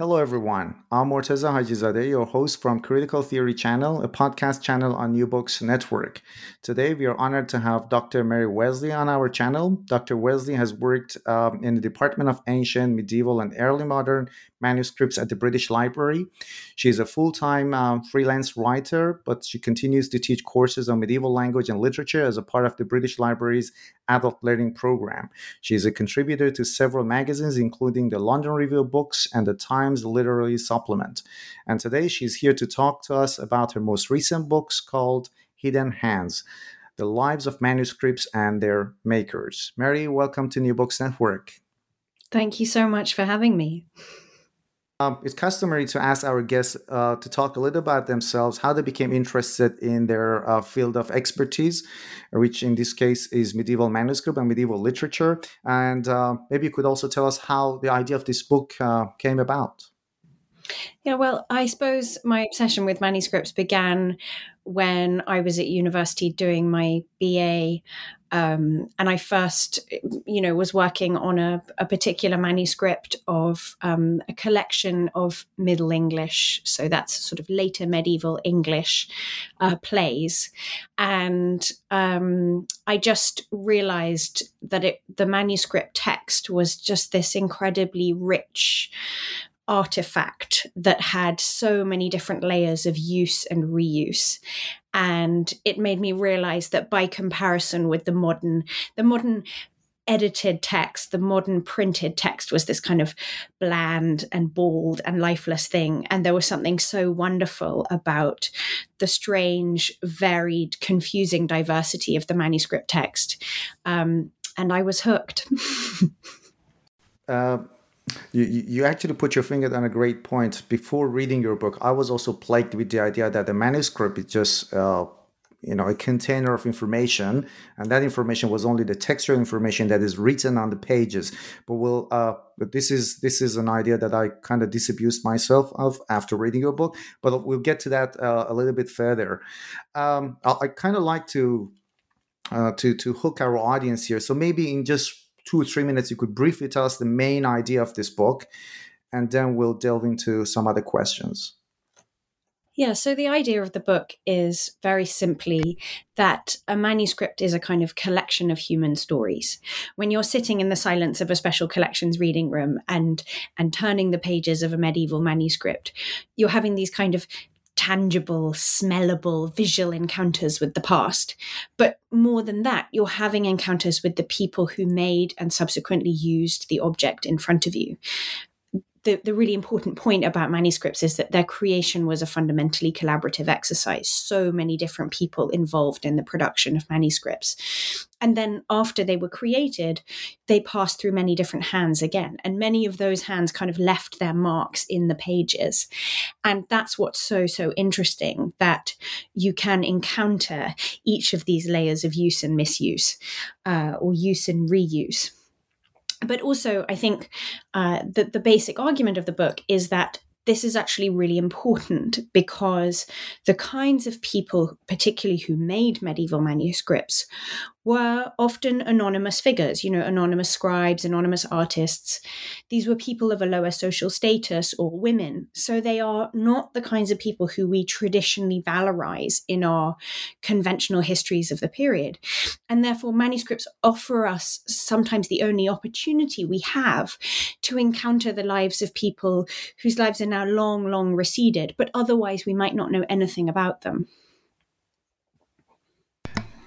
Hello, everyone. I'm Morteza Hajizadeh, your host from Critical Theory Channel, a podcast channel on New Books Network. Today, we are honored to have Dr. Mary Wesley on our channel. Dr. Wesley has worked um, in the Department of Ancient, Medieval, and Early Modern manuscripts at the British Library. She is a full time um, freelance writer, but she continues to teach courses on medieval language and literature as a part of the British Library's adult learning program. She is a contributor to several magazines, including the London Review of Books and the Times Literary Supplement. And today she's here to talk to us about her most recent books called Hidden Hands. The Lives of Manuscripts and Their Makers. Mary, welcome to New Books Network. Thank you so much for having me. Um, it's customary to ask our guests uh, to talk a little about themselves, how they became interested in their uh, field of expertise, which in this case is medieval manuscript and medieval literature. And uh, maybe you could also tell us how the idea of this book uh, came about. Yeah, well, I suppose my obsession with manuscripts began when I was at university doing my BA. Um, and I first, you know, was working on a, a particular manuscript of um, a collection of Middle English, so that's sort of later medieval English uh, plays, and um, I just realised that it, the manuscript text was just this incredibly rich artifact that had so many different layers of use and reuse and it made me realize that by comparison with the modern the modern edited text the modern printed text was this kind of bland and bald and lifeless thing. And there was something so wonderful about the strange varied confusing diversity of the manuscript text. Um, and i was hooked. Uh you, you actually put your finger on a great point. Before reading your book, I was also plagued with the idea that the manuscript is just, uh, you know, a container of information, and that information was only the textual information that is written on the pages. But we'll, uh, but this is this is an idea that I kind of disabused myself of after reading your book. But we'll get to that uh, a little bit further. Um, I, I kind of like to uh, to to hook our audience here. So maybe in just two or three minutes, you could briefly tell us the main idea of this book, and then we'll delve into some other questions. Yeah, so the idea of the book is very simply that a manuscript is a kind of collection of human stories. When you're sitting in the silence of a special collections reading room and and turning the pages of a medieval manuscript, you're having these kind of tangible, smellable, visual encounters with the past. But more than that, you're having encounters with the people who made and subsequently used the object in front of you the, the really important point about manuscripts is that their creation was a fundamentally collaborative exercise. So many different people involved in the production of manuscripts. And then after they were created, they passed through many different hands again. And many of those hands kind of left their marks in the pages. And that's what's so, so interesting that you can encounter each of these layers of use and misuse uh, or use and reuse but also i think uh, that the basic argument of the book is that this is actually really important because the kinds of people, particularly who made medieval manuscripts, were often anonymous figures, you know, anonymous scribes, anonymous artists. These were people of a lower social status or women. So they are not the kinds of people who we traditionally valorize in our conventional histories of the period. And therefore, manuscripts offer us sometimes the only opportunity we have to encounter the lives of people whose lives are now long, long receded, but otherwise we might not know anything about them.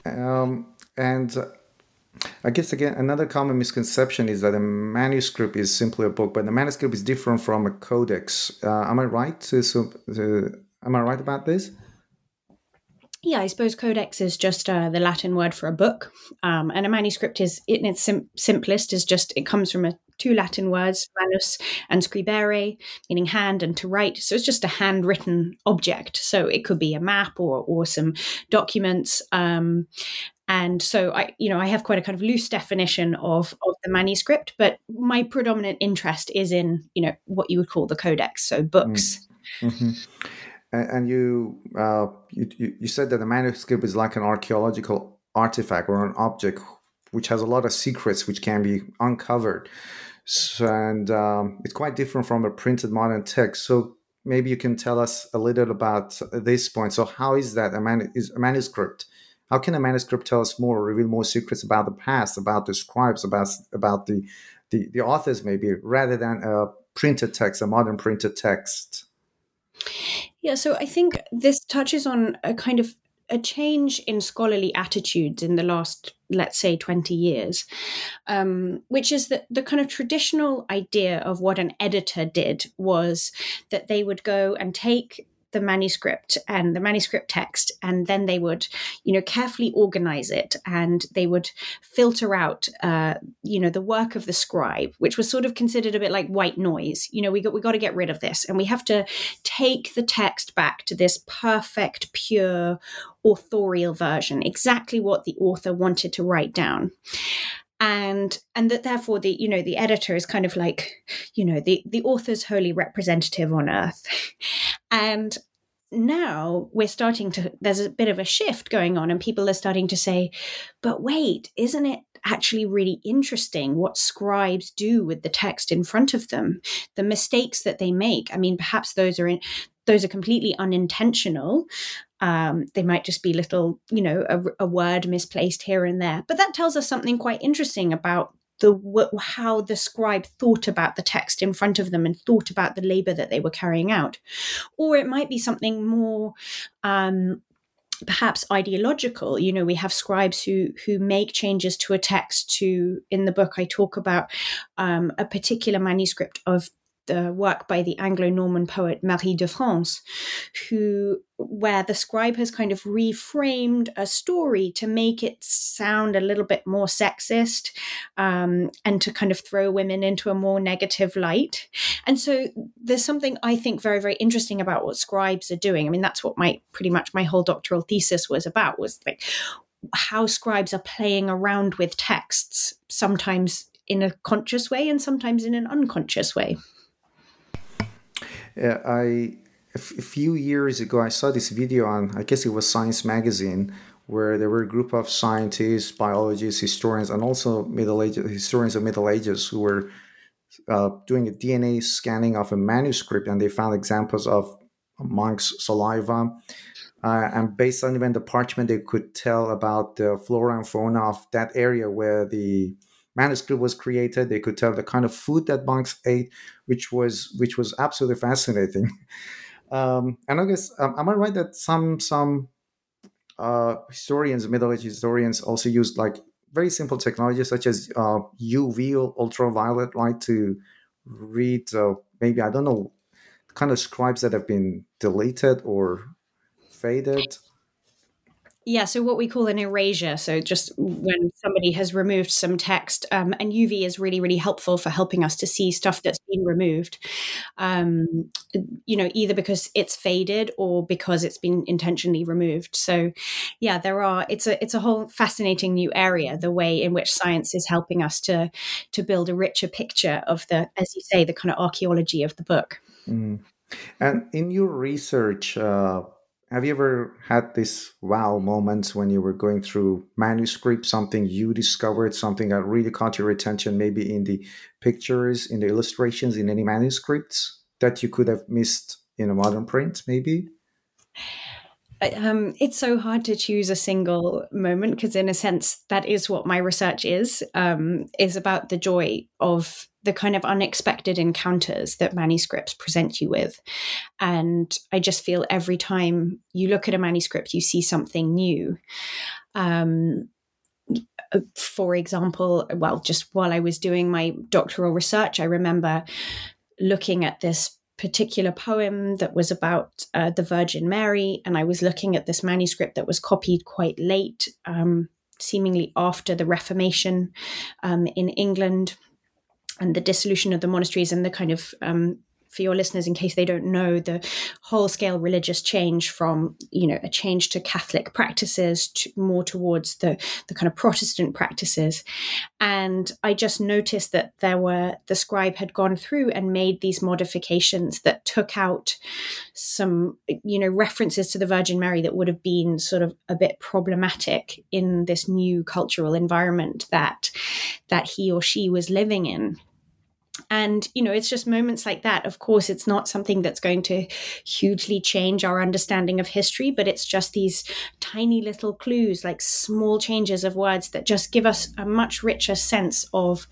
Um, and uh, I guess again, another common misconception is that a manuscript is simply a book, but the manuscript is different from a codex. Uh, am I right? To, so, to, am I right about this? Yeah, I suppose codex is just uh, the Latin word for a book, um, and a manuscript is in its sim- simplest is just it comes from a two Latin words, manus and scribere, meaning hand and to write. So it's just a handwritten object. So it could be a map or or some documents. Um, and so I, you know, I have quite a kind of loose definition of of the manuscript, but my predominant interest is in, you know, what you would call the codex, so books. Mm-hmm. And you, uh, you you said that the manuscript is like an archaeological artifact or an object which has a lot of secrets which can be uncovered. So, and um, it's quite different from a printed modern text. So maybe you can tell us a little about this point. So how is that a, man- is a manuscript? How can a manuscript tell us more, reveal more secrets about the past, about the scribes, about about the the, the authors, maybe rather than a printed text, a modern printed text? Yeah, so I think this touches on a kind of a change in scholarly attitudes in the last, let's say, 20 years, um, which is that the kind of traditional idea of what an editor did was that they would go and take the manuscript and the manuscript text and then they would you know carefully organize it and they would filter out uh, you know the work of the scribe which was sort of considered a bit like white noise. You know we got we got to get rid of this and we have to take the text back to this perfect pure authorial version exactly what the author wanted to write down and and that therefore the you know the editor is kind of like you know the the author's holy representative on earth. And now we're starting to there's a bit of a shift going on and people are starting to say but wait isn't it actually really interesting what scribes do with the text in front of them? The mistakes that they make. I mean perhaps those are in those are completely unintentional um, they might just be little, you know, a, a word misplaced here and there. But that tells us something quite interesting about the how the scribe thought about the text in front of them and thought about the labor that they were carrying out or it might be something more um, perhaps ideological you know we have scribes who who make changes to a text to in the book i talk about um, a particular manuscript of the work by the Anglo-Norman poet Marie de France, who where the scribe has kind of reframed a story to make it sound a little bit more sexist um, and to kind of throw women into a more negative light. And so there's something I think very very interesting about what scribes are doing. I mean that's what my pretty much my whole doctoral thesis was about was like how scribes are playing around with texts sometimes in a conscious way and sometimes in an unconscious way. Uh, I a, few years ago I saw this video on I guess it was Science Magazine where there were a group of scientists, biologists, historians, and also Middle Ages historians of Middle Ages who were uh, doing a DNA scanning of a manuscript, and they found examples of monks' saliva. Uh, and based on even the parchment, they could tell about the flora and fauna of that area where the manuscript was created. They could tell the kind of food that monks ate, which was which was absolutely fascinating. Um, and I guess um, am I right that some some uh, historians, Middle Age historians, also used like very simple technologies such as uh, UV ultraviolet light to read uh, maybe I don't know kind of scribes that have been deleted or faded yeah, so what we call an erasure. So just when somebody has removed some text, um, and UV is really, really helpful for helping us to see stuff that's been removed. Um, you know, either because it's faded or because it's been intentionally removed. So, yeah, there are. It's a it's a whole fascinating new area. The way in which science is helping us to to build a richer picture of the, as you say, the kind of archaeology of the book. Mm. And in your research. Uh have you ever had this wow moments when you were going through manuscript, something you discovered, something that really caught your attention, maybe in the pictures, in the illustrations, in any manuscripts that you could have missed in a modern print, maybe? Um, it's so hard to choose a single moment because, in a sense, that is what my research is. Um, is about the joy of the kind of unexpected encounters that manuscripts present you with. And I just feel every time you look at a manuscript, you see something new. Um, for example, well, just while I was doing my doctoral research, I remember looking at this particular poem that was about uh, the Virgin Mary, and I was looking at this manuscript that was copied quite late, um, seemingly after the Reformation um, in England and the dissolution of the monasteries and the kind of um, for your listeners in case they don't know the whole scale religious change from you know a change to catholic practices to more towards the the kind of protestant practices. And i just noticed that there were the scribe had gone through and made these modifications that took out some you know references to the virgin mary that would have been sort of a bit problematic in this new cultural environment that that he or she was living in and you know it's just moments like that. Of course it's not something that's going to hugely change our understanding of history but it's just these tiny little clues like small changes of words that just give us a much richer sense of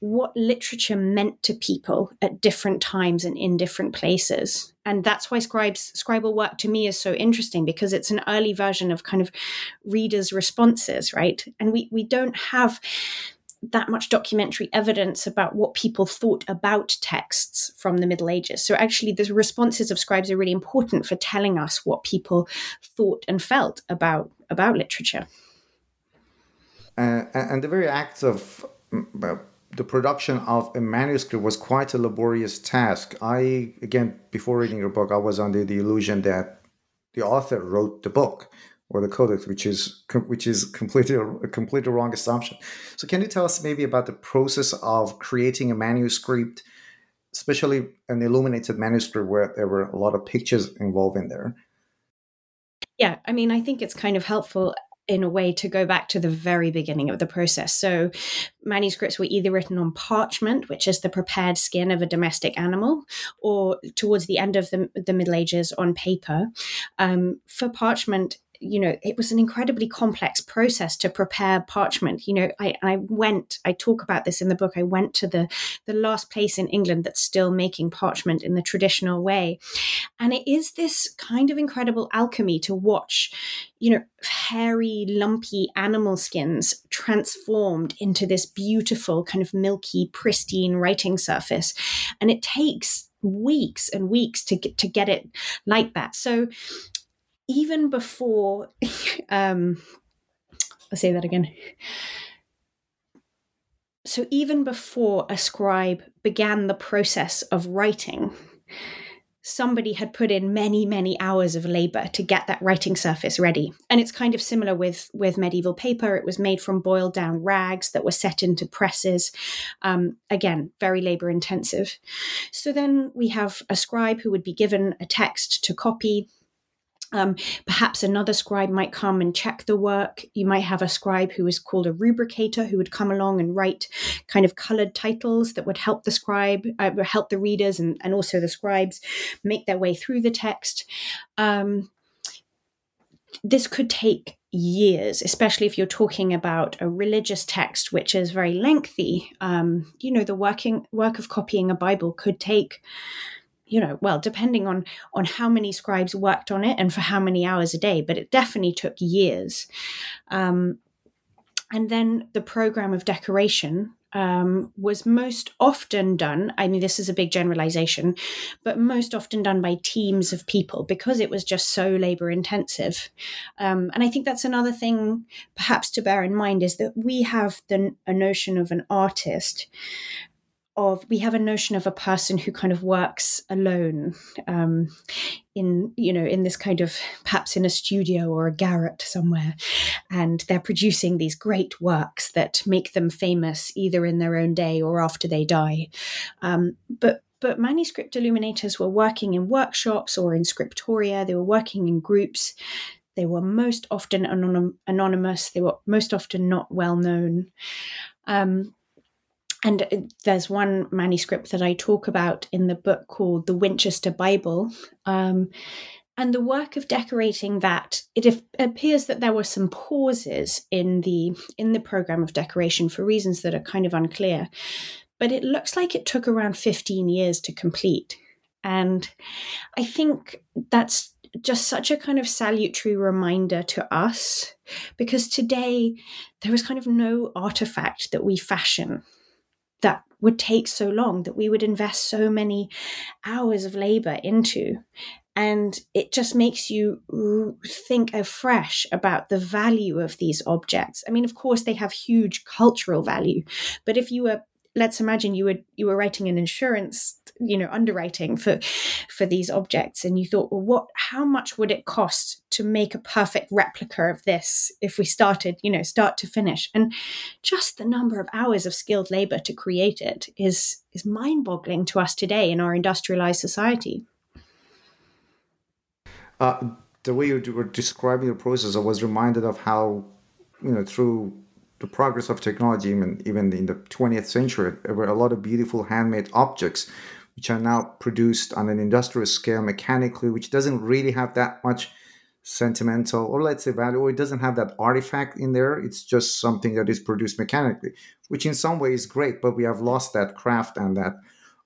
what literature meant to people at different times and in different places. And that's why scribes scribal work to me is so interesting because it's an early version of kind of readers responses right? And we we don't have that much documentary evidence about what people thought about texts from the Middle Ages. So, actually, the responses of scribes are really important for telling us what people thought and felt about, about literature. Uh, and the very act of uh, the production of a manuscript was quite a laborious task. I, again, before reading your book, I was under the illusion that the author wrote the book or the codex, which is which is completely a completely wrong assumption. So, can you tell us maybe about the process of creating a manuscript, especially an illuminated manuscript where there were a lot of pictures involved in there? Yeah, I mean, I think it's kind of helpful in a way to go back to the very beginning of the process. So, manuscripts were either written on parchment, which is the prepared skin of a domestic animal, or towards the end of the, the Middle Ages on paper. Um, for parchment, you know, it was an incredibly complex process to prepare parchment. You know, I, I went, I talk about this in the book. I went to the the last place in England that's still making parchment in the traditional way, and it is this kind of incredible alchemy to watch, you know, hairy, lumpy animal skins transformed into this beautiful, kind of milky, pristine writing surface, and it takes weeks and weeks to get to get it like that. So even before um i'll say that again. So even before a scribe began the process of writing somebody had put in many many hours of labor to get that writing surface ready. And it's kind of similar with with medieval paper. It was made from boiled down rags that were set into presses. Um, again very labor intensive. So then we have a scribe who would be given a text to copy um, perhaps another scribe might come and check the work. You might have a scribe who is called a rubricator who would come along and write kind of colored titles that would help the scribe, uh, help the readers and, and also the scribes make their way through the text. Um, this could take years, especially if you're talking about a religious text, which is very lengthy. Um, you know, the working work of copying a Bible could take you know well depending on on how many scribes worked on it and for how many hours a day but it definitely took years um, and then the program of decoration um, was most often done. I mean, this is a big generalization, but most often done by teams of people because it was just so labor intensive. Um, and I think that's another thing, perhaps to bear in mind, is that we have the, a notion of an artist of we have a notion of a person who kind of works alone um, in you know in this kind of perhaps in a studio or a garret somewhere and they're producing these great works that make them famous either in their own day or after they die um, but but manuscript illuminators were working in workshops or in scriptoria, they were working in groups. They were most often anonym, anonymous, they were most often not well known. Um, and uh, there's one manuscript that I talk about in the book called The Winchester Bible. Um, and the work of decorating that it appears that there were some pauses in the in the program of decoration for reasons that are kind of unclear but it looks like it took around 15 years to complete and i think that's just such a kind of salutary reminder to us because today there is kind of no artifact that we fashion that would take so long that we would invest so many hours of labor into. And it just makes you think afresh about the value of these objects. I mean of course they have huge cultural value but if you were let's imagine you were you were writing an insurance you know underwriting for for these objects. And you thought well what how much would it cost to make a perfect replica of this if we started you know start to finish? And just the number of hours of skilled labor to create it is is mind boggling to us today in our industrialized society. Uh, the way you were describing the process, I was reminded of how, you know, through the progress of technology, even even in the 20th century, there were a lot of beautiful handmade objects, which are now produced on an industrial scale mechanically, which doesn't really have that much sentimental or let's say value, or it doesn't have that artifact in there. It's just something that is produced mechanically, which in some ways is great, but we have lost that craft and that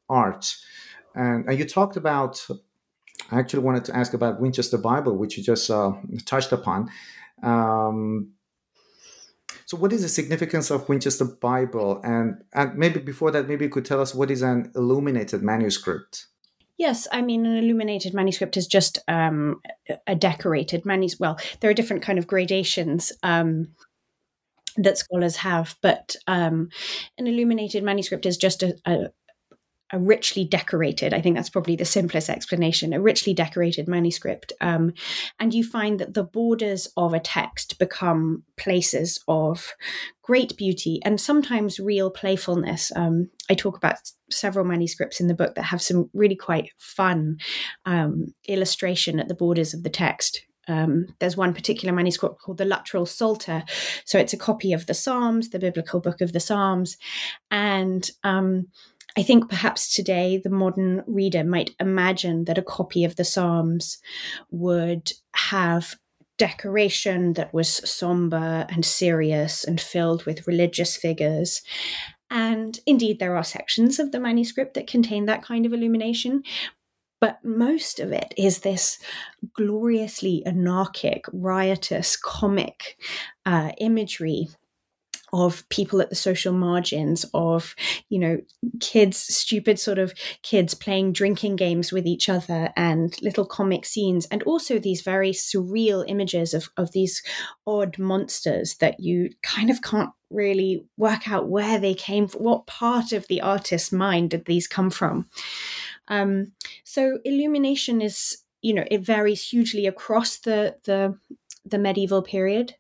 art. And, and you talked about I actually wanted to ask about Winchester Bible, which you just uh, touched upon. Um, so, what is the significance of Winchester Bible? And, and maybe before that, maybe you could tell us what is an illuminated manuscript? Yes, I mean an illuminated manuscript is just um, a decorated manuscript. Well, there are different kind of gradations um, that scholars have, but um, an illuminated manuscript is just a, a, a richly decorated, I think that's probably the simplest explanation, a richly decorated manuscript. Um, and you find that the borders of a text become places of great beauty and sometimes real playfulness. Um, I talk about several manuscripts in the book that have some really quite fun um, illustration at the borders of the text. Um, there's one particular manuscript called the Luttrell Psalter. So it's a copy of the Psalms, the biblical book of the Psalms. And um, I think perhaps today the modern reader might imagine that a copy of the Psalms would have decoration that was somber and serious and filled with religious figures. And indeed, there are sections of the manuscript that contain that kind of illumination. But most of it is this gloriously anarchic, riotous, comic uh, imagery of people at the social margins of you know kids stupid sort of kids playing drinking games with each other and little comic scenes and also these very surreal images of of these odd monsters that you kind of can't really work out where they came from what part of the artist's mind did these come from. Um, so illumination is you know it varies hugely across the the the medieval period.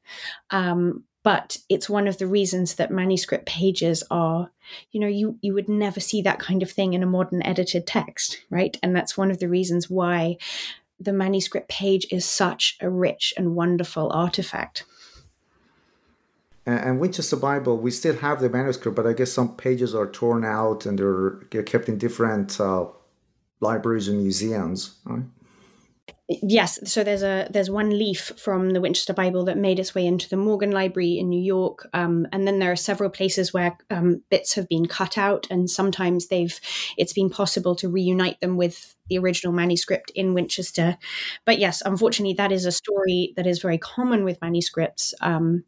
Um, but it's one of the reasons that manuscript pages are you know you you would never see that kind of thing in a modern edited text right and that's one of the reasons why the manuscript page is such a rich and wonderful artifact and Winchester Bible, we still have the manuscript, but I guess some pages are torn out and they're kept in different uh, libraries and museums. Right? Yes so there's a there's one leaf from the winchester bible that made its way into the morgan library in new york um, and then there are several places where um, bits have been cut out and sometimes they've it's been possible to reunite them with the original manuscript in Winchester. But yes, unfortunately, that is a story that is very common with manuscripts um,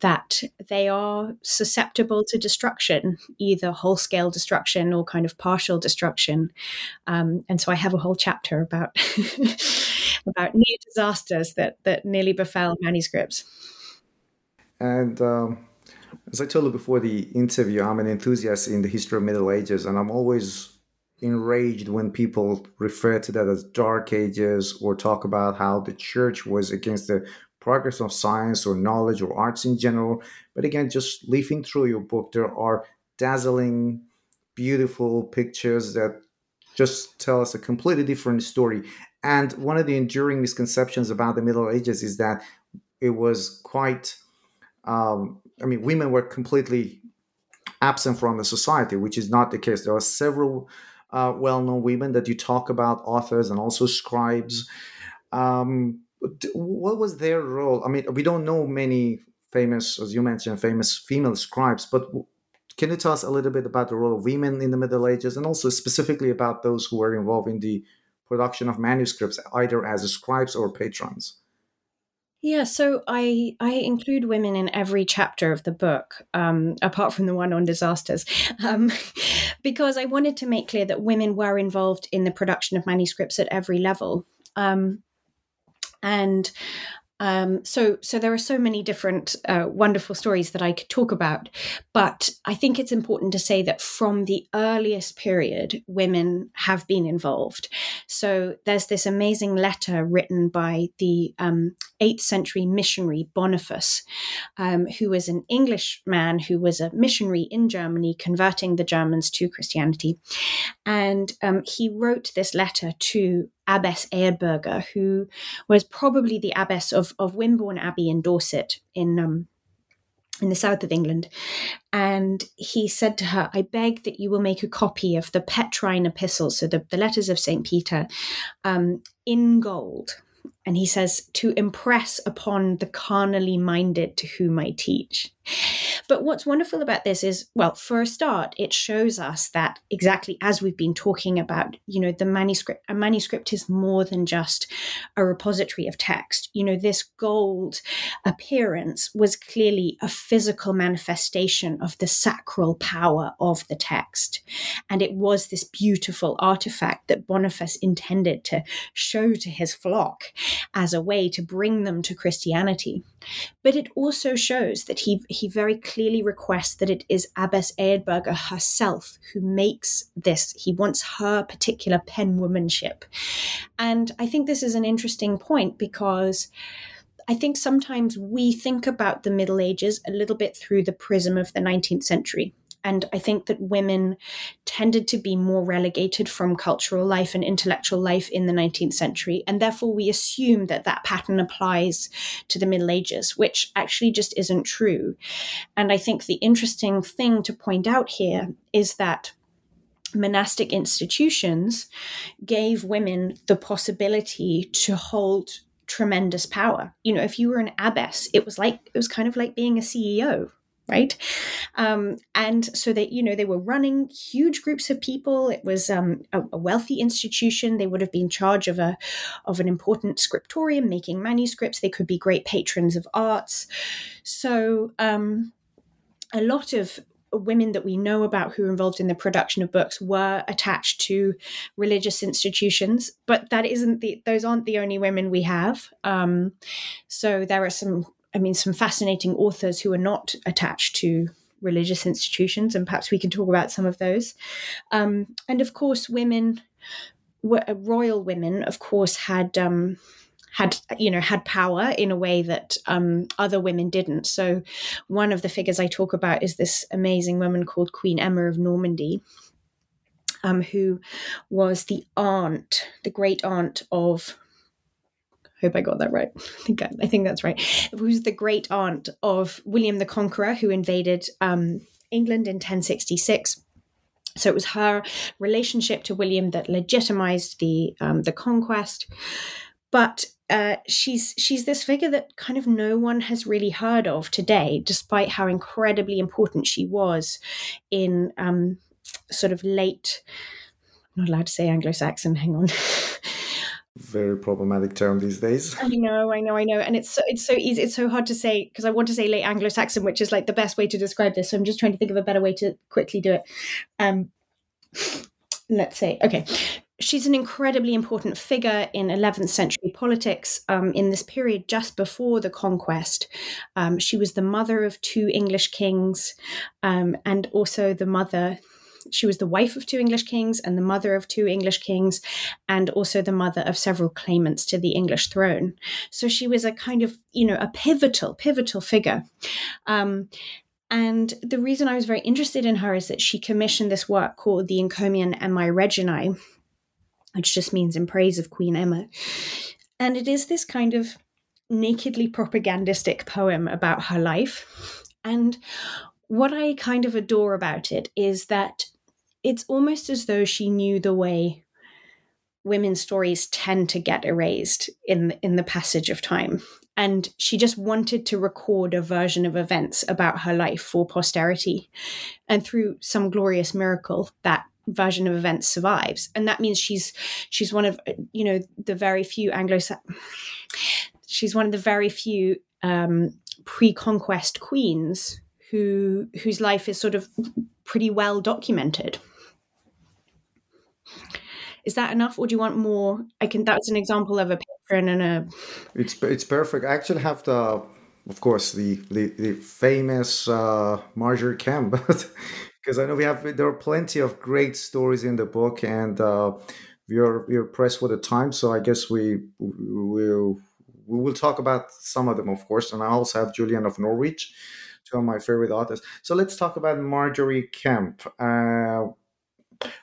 that they are susceptible to destruction, either whole scale destruction or kind of partial destruction. Um, and so I have a whole chapter about about near disasters that that nearly befell manuscripts. And um, as I told you before the interview, I'm an enthusiast in the history of Middle Ages, and I'm always enraged when people refer to that as dark ages or talk about how the church was against the progress of science or knowledge or arts in general but again just leafing through your book there are dazzling beautiful pictures that just tell us a completely different story. And one of the enduring misconceptions about the Middle Ages is that it was quite, um, I mean, women were completely absent from the society, which is not the case. There are several uh, well known women that you talk about, authors and also scribes. Um, what was their role? I mean, we don't know many famous, as you mentioned, famous female scribes, but can you tell us a little bit about the role of women in the Middle Ages and also specifically about those who were involved in the production of manuscripts, either as scribes or patrons? Yeah, so I I include women in every chapter of the book, um, apart from the one on disasters, um, because I wanted to make clear that women were involved in the production of manuscripts at every level. Um, and um, so, so there are so many different uh, wonderful stories that I could talk about, but I think it's important to say that from the earliest period, women have been involved. So there's this amazing letter written by the um, 8th century missionary Boniface, um, who was an English man who was a missionary in Germany, converting the Germans to Christianity, and um, he wrote this letter to Abbess Eadburga, who was probably the abbess of, of Wimborne Abbey in Dorset in um, in the south of England. And he said to her, I beg that you will make a copy of the Petrine epistles, so the, the letters of St. Peter, um, in gold. And he says, to impress upon the carnally minded to whom I teach. But what's wonderful about this is, well, for a start, it shows us that exactly as we've been talking about, you know, the manuscript, a manuscript is more than just a repository of text. You know, this gold appearance was clearly a physical manifestation of the sacral power of the text. And it was this beautiful artifact that Boniface intended to show to his flock as a way to bring them to Christianity. But it also shows that he, he very clearly requests that it is Abbess Eadburga herself who makes this. He wants her particular penwomanship. And I think this is an interesting point because I think sometimes we think about the Middle Ages a little bit through the prism of the 19th century. And I think that women tended to be more relegated from cultural life and intellectual life in the 19th century. And therefore, we assume that that pattern applies to the Middle Ages, which actually just isn't true. And I think the interesting thing to point out here is that monastic institutions gave women the possibility to hold tremendous power. You know, if you were an abbess, it was like it was kind of like being a CEO, right? Um, and so they you know they were running huge groups of people. It was um, a, a, wealthy institution. They would have been charge of a of an important scriptorium making manuscripts. They could be great patrons of arts. So um, a lot of women that we know about who were involved in the production of books were attached to religious institutions but that isn't the those aren't the only women we have. Um, so there are some I mean, some fascinating authors who are not attached to religious institutions, and perhaps we can talk about some of those. Um, and of course, women, uh, royal women, of course, had. Um, had you know had power in a way that um, other women didn't. So one of the figures I talk about is this amazing woman called Queen Emma of Normandy, um, who was the aunt, the great aunt of hope I got that right. I think I, I think that's right. Who's the great aunt of William the Conqueror, who invaded um, England in 1066. So it was her relationship to William that legitimized the um, the conquest. But uh, she's she's this figure that kind of no one has really heard of today, despite how incredibly important she was in um, sort of late. I'm not allowed to say Anglo-Saxon. Hang on. very problematic term these days. I know, I know, I know, and it's so it's so easy. It's so hard to say because I want to say late Anglo-Saxon, which is like the best way to describe this. So I'm just trying to think of a better way to quickly do it. Um, let's say, okay, she's an incredibly important figure in 11th century politics um, in this period just before the conquest. Um, she was the mother of two English kings um, and also the mother she was the wife of two English kings and the mother of two English kings, and also the mother of several claimants to the English throne. So she was a kind of, you know, a pivotal, pivotal figure. Um, and the reason I was very interested in her is that she commissioned this work called the Encomium Emmae Reginae, which just means in praise of Queen Emma. And it is this kind of nakedly propagandistic poem about her life. And what I kind of adore about it is that it's almost as though she knew the way women's stories tend to get erased in in the passage of time. And she just wanted to record a version of events about her life for posterity. And through some glorious miracle that version of events survives. And that means she's she's one of you know the very few anglo she's one of the very few um, pre-conquest queens who whose life is sort of pretty well documented is that enough, or do you want more? I can. That's an example of a patron and a. It's it's perfect. I actually have the, of course, the the, the famous uh, Margery Kempe, because I know we have there are plenty of great stories in the book, and uh, we are we are pressed for the time. So I guess we will we will talk about some of them, of course, and I also have Julian of Norwich, two of my favorite authors. So let's talk about Margery Kempe. Uh,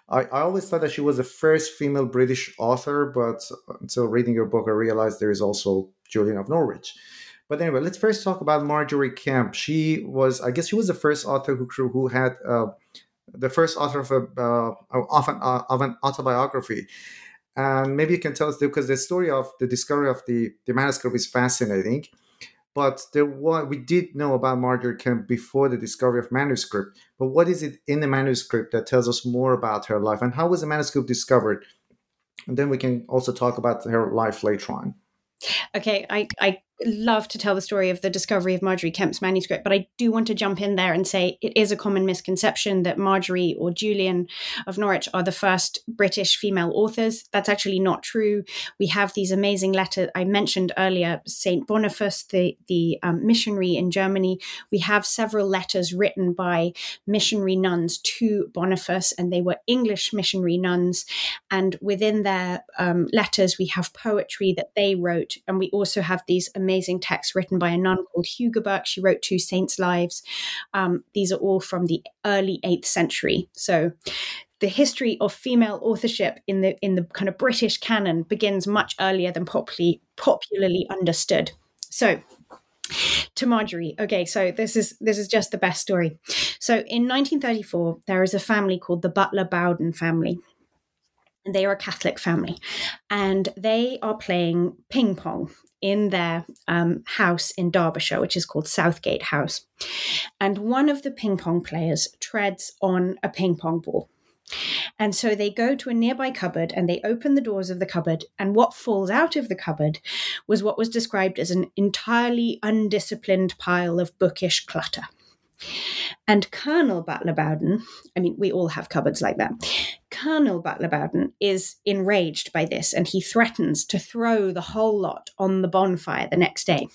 I, I always thought that she was the first female British author, but until reading your book, I realized there is also Julian of Norwich. But anyway, let's first talk about Margery Kempe. She was, I guess, she was the first author who who had uh, the first author of a uh, of, an, uh, of an autobiography. And maybe you can tell us because the story of the discovery of the, the manuscript is fascinating. But there was, we did know about Margaret Kempe before the discovery of manuscript. But what is it in the manuscript that tells us more about her life, and how was the manuscript discovered? And then we can also talk about her life later on. Okay, I, I love to tell the story of the discovery of Margery Kempe's manuscript, but I do want to jump in there and say it is a common misconception that Margery or Julian of Norwich are the first British female authors. That's actually not true. We have these amazing letters I mentioned earlier, Saint Boniface, the the um, missionary in Germany. We have several letters written by missionary nuns to Boniface, and they were English missionary nuns. And within their um, letters, we have poetry that they wrote, and we also have these amazing amazing texts written by a nun called Hugeburc. She wrote two saints' lives. Um, these are all from the early 8th century. So the history of female authorship in the in the kind of British canon begins much earlier than popularly popularly understood. So to Margery. Okay, so this is this is just the best story. So in 1934, there is a family called the Butler Bowdon family. They are a Catholic family, and they are playing ping pong in their um, house in Derbyshire, which is called Southgate House. And one of the ping pong players treads on a ping pong ball. And so they go to a nearby cupboard and they open the doors of the cupboard. And what falls out of the cupboard was what was described as an entirely undisciplined pile of bookish clutter. And Colonel Butler Bowdon, I mean, we all have cupboards like that. Colonel Butler Bowdon is enraged by this and he threatens to throw the whole lot on the bonfire the next day.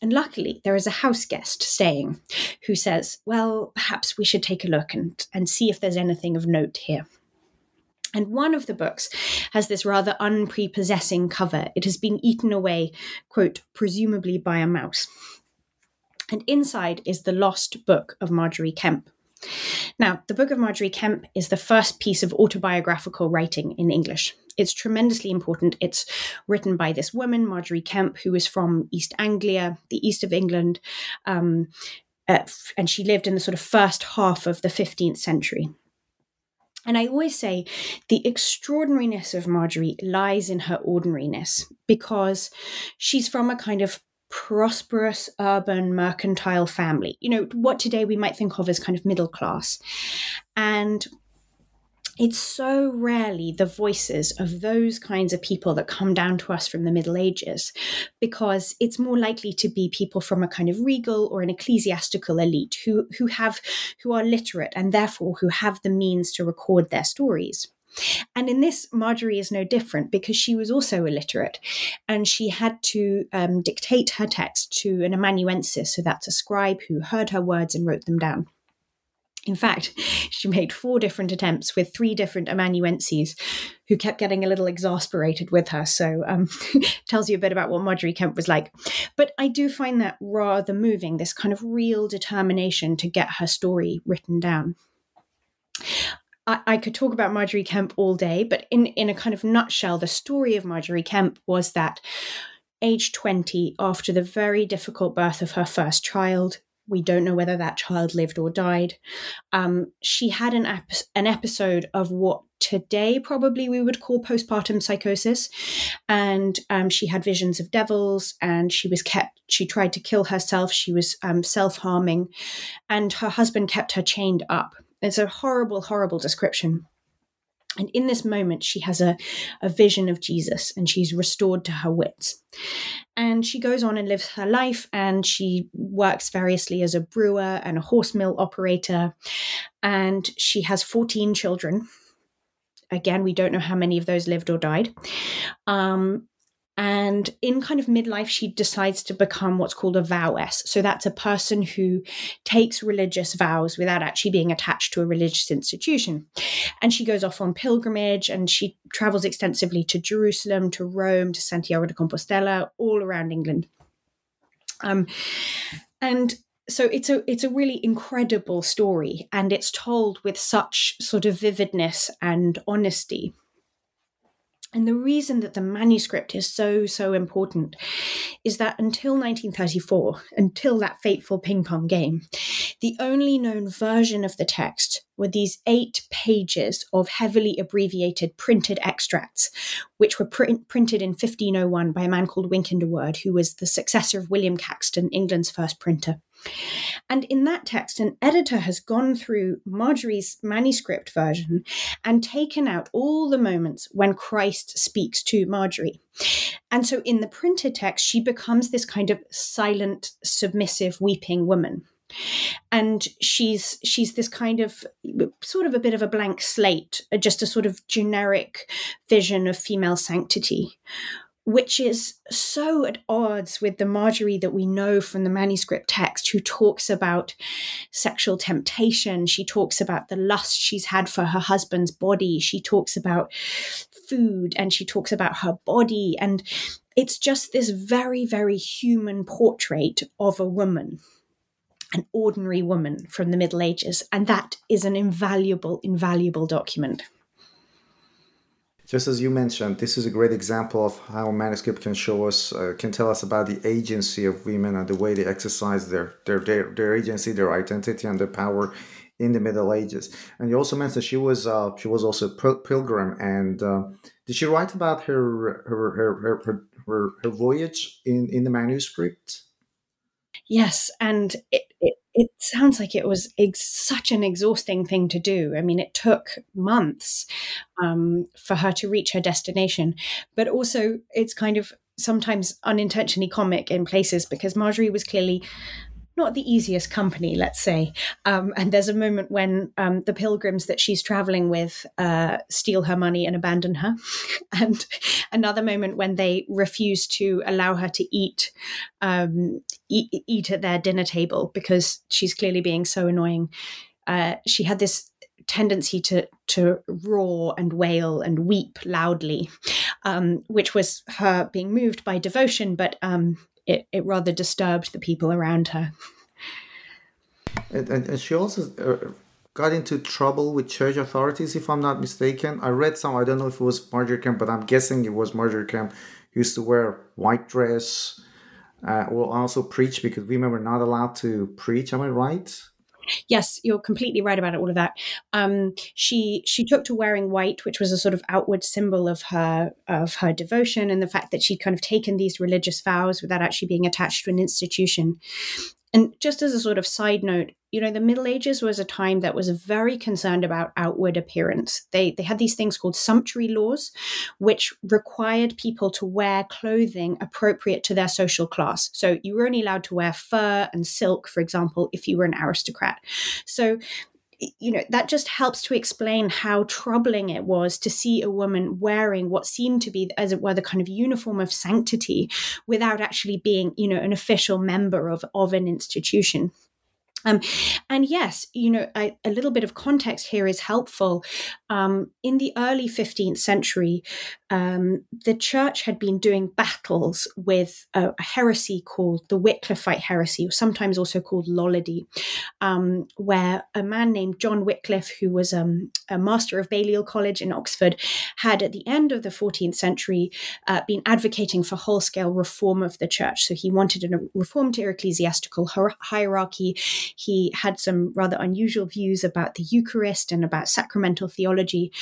And luckily, there is a house guest staying who says, Well, perhaps we should take a look and, and see if there's anything of note here. And one of the books has this rather unprepossessing cover. It has been eaten away, quote, presumably by a mouse. And inside is the lost book of Margery Kempe. Now, the Book of Margery Kempe is the first piece of autobiographical writing in English. It's tremendously important. It's written by this woman, Margery Kempe, who is from East Anglia, the east of England, um, uh, and she lived in the sort of first half of the 15th century. And I always say the extraordinariness of Margery lies in her ordinariness because she's from a kind of prosperous urban mercantile family. You know, what today we might think of as kind of middle class. And it's so rarely the voices of those kinds of people that come down to us from the Middle Ages, because it's more likely to be people from a kind of regal or an ecclesiastical elite who who have who are literate and therefore who have the means to record their stories. And in this, Margery is no different because she was also illiterate and she had to um, dictate her text to an amanuensis, so that's a scribe who heard her words and wrote them down. In fact, she made four different attempts with three different amanuenses who kept getting a little exasperated with her. So, um, tells you a bit about what Margery Kempe was like. But I do find that rather moving, this kind of real determination to get her story written down. I, I could talk about Margery Kempe all day, but in, in a kind of nutshell, the story of Margery Kempe was that age 20, after the very difficult birth of her first child, we don't know whether that child lived or died. Um, she had an, ep- an episode of what today probably we would call postpartum psychosis. And um, she had visions of devils and she was kept, she tried to kill herself. She was um, self harming. And her husband kept her chained up. It's a horrible, horrible description. And in this moment, she has a, a vision of Jesus and she's restored to her wits. And she goes on and lives her life and she works variously as a brewer and a horse mill operator. And she has 14 children. Again, we don't know how many of those lived or died. Um, and in kind of midlife, she decides to become what's called a vowess. So that's a person who takes religious vows without actually being attached to a religious institution. And she goes off on pilgrimage and she travels extensively to Jerusalem, to Rome, to Santiago de Compostela, all around England. Um, and so it's a it's a really incredible story and it's told with such sort of vividness and honesty and the reason that the manuscript is so, so important is that until 1934, until that fateful ping pong game, the only known version of the text were these eight pages of heavily abbreviated printed extracts, which were print- printed in 1501 by a man called Wynkyn de who was the successor of William Caxton, England's first printer. And in that text, an editor has gone through Margery's manuscript version and taken out all the moments when Christ speaks to Margery. And so in the printed text, she becomes this kind of silent, submissive, weeping woman and she's she's this kind of sort of a bit of a blank slate uh, just a sort of generic vision of female sanctity which is so at odds with the Margery that we know from the manuscript text, who talks about sexual temptation. She talks about the lust she's had for her husband's body. She talks about food and she talks about her body. And it's just this very, very human portrait of a woman an ordinary woman from the Middle Ages. And that is an invaluable, invaluable document just as you mentioned, this is a great example of how manuscript can show us, uh, can tell us about the agency of women and the way they exercise their, their, their, their agency, their identity, and their power in the Middle Ages. And you also mentioned she was uh, she was also a pilgrim. And uh, did she write about her her her her, her, her voyage in, in the manuscript? Yes, and it, it, it sounds like it was ex- such an exhausting thing to do. I mean, it took months um, for her to reach her destination, but also it's kind of sometimes unintentionally comic in places because Margery was clearly not the easiest company, let's say. Um, and there's a moment when um, the pilgrims that she's traveling with uh, steal her money and abandon her. and another moment when they refuse to allow her to eat, um, eat, eat at their dinner table because she's clearly being so annoying. Uh, she had this tendency to to roar and wail and weep loudly, um, which was her being moved by devotion, but um, it, it rather disturbed the people around her. And, and, she also uh, got into trouble with church authorities, if I'm not mistaken. I read some, I don't know if it was Margery Kempe, but I'm guessing it was Kempe who used to wear white dress. Uh, will also preach because women were not allowed to preach. Am I right? Yes, you're completely right about all of that. Um, she she took to wearing white, which was a sort of outward symbol of her of her devotion and the fact that she'd kind of taken these religious vows without actually being attached to an institution. And just as a sort of side note, you know, the Middle Ages was a time that was very concerned about outward appearance. They they had these things called sumptuary laws, which required people to wear clothing appropriate to their social class. So you were only allowed to wear fur and silk, for example, if you were an aristocrat. So you know that just helps to explain how troubling it was to see a woman wearing what seemed to be as it were the kind of uniform of sanctity without actually being you know an official member of of an institution Um, and yes, you know, a, a, little bit of context here is helpful. Um, in the early 15th century, um, the church had been doing battles with a, a, heresy called the Wycliffite heresy, or sometimes also called Lollardy, um, where a man named John Wycliffe, who was um, a master of Balliol College in Oxford, had at the end of the 14th century uh, been advocating for whole scale reform of the church. So he wanted a reform to ecclesiastical hierarchy he had some rather unusual views about the Eucharist and about sacramental theology.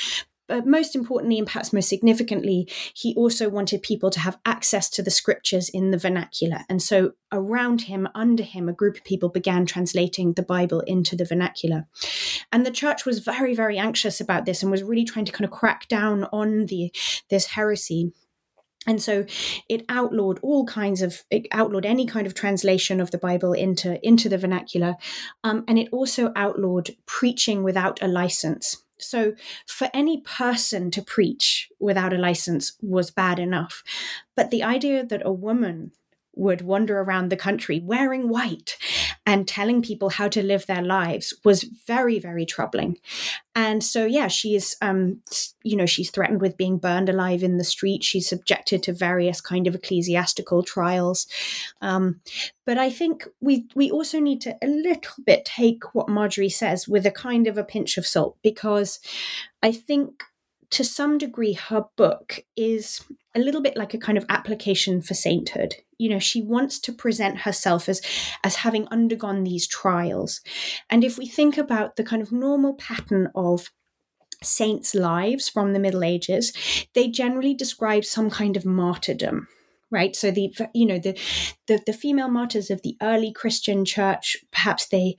But most importantly, and perhaps most significantly, he also wanted people to have access to the scriptures in the vernacular. And so, around him, under him, a group of people began translating the Bible into the vernacular. And the church was very, very anxious about this and was really trying to kind of crack down on the this heresy. And so it outlawed all kinds of it outlawed any kind of translation of the Bible into into the vernacular, um, and it also outlawed preaching without a license. So for any person to preach without a license was bad enough, but the idea that a woman would wander around the country wearing white and telling people how to live their lives was very very troubling. And so yeah she's um you know she's threatened with being burned alive in the street. She's subjected to various kind of ecclesiastical trials. Um, but i think we we also need to a little bit take what Margery says with a kind of a pinch of salt because i think to some degree, her book is a little bit like a kind of application for sainthood. You know, she wants to present herself as as having undergone these trials. And if we think about the kind of normal pattern of saints' lives from the Middle Ages, they generally describe some kind of martyrdom right so the you know the, the the female martyrs of the early christian church perhaps they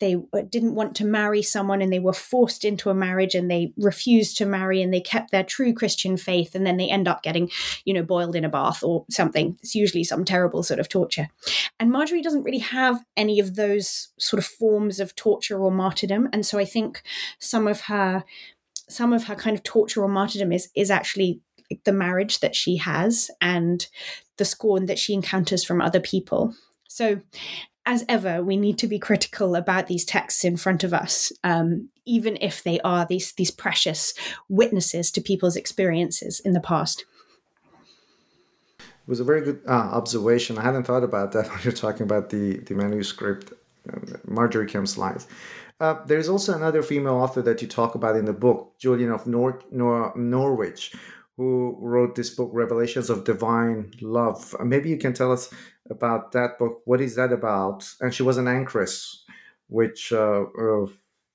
they didn't want to marry someone and they were forced into a marriage and they refused to marry and they kept their true Christian faith and then they end up getting, you know, boiled in a bath or something. It's usually some terrible sort of torture. And Margery doesn't really have any of those sort of forms of torture or martyrdom. And so I think some of her some of her kind of torture or martyrdom is is actually the marriage that she has and the scorn that she encounters from other people. So as ever, we need to be critical about these texts in front of us, um, even if they are these these precious witnesses to people's experiences in the past. It was a very good uh, observation. I hadn't thought about that when you're talking about the the manuscript, uh, Margery Kempe's life. Uh, there's also another female author that you talk about in the book, Julian of Nor- Nor- Norwich, who wrote this book, Revelations of Divine Love. Maybe you can tell us about that book. What is that about? And she was an anchoress, which uh, uh,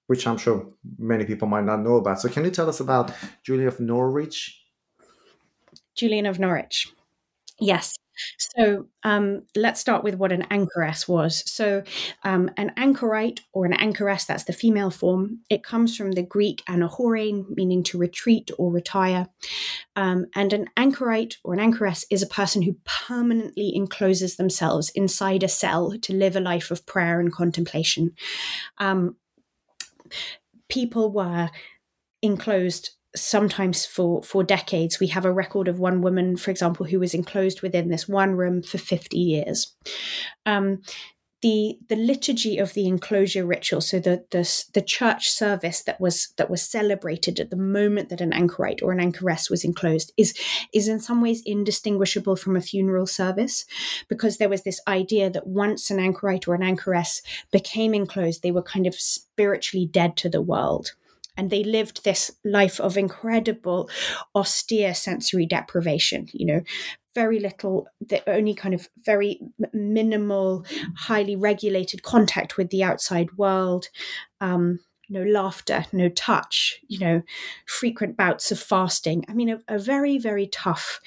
which I'm sure many people might not know about. So can you tell us about Julian of Norwich? Julian of Norwich. Yes. So um, let's start with what an anchoress was. So, um, an anchorite or an anchoress, that's the female form, it comes from the Greek anachorein, meaning to retreat or retire. Um, and an anchorite or an anchoress is a person who permanently encloses themselves inside a cell to live a life of prayer and contemplation. Um, people were enclosed sometimes for for decades we have a record of one woman for example who was enclosed within this one room for 50 years. Um, the the liturgy of the enclosure ritual so the, the the church service that was that was celebrated at the moment that an anchorite or an anchoress was enclosed is is in some ways indistinguishable from a funeral service because there was this idea that once an anchorite or an anchoress became enclosed they were kind of spiritually dead to the world and they lived this life of incredible austere sensory deprivation you know very little the only kind of very minimal highly regulated contact with the outside world um, no laughter no touch you know frequent bouts of fasting. I mean a, a very very tough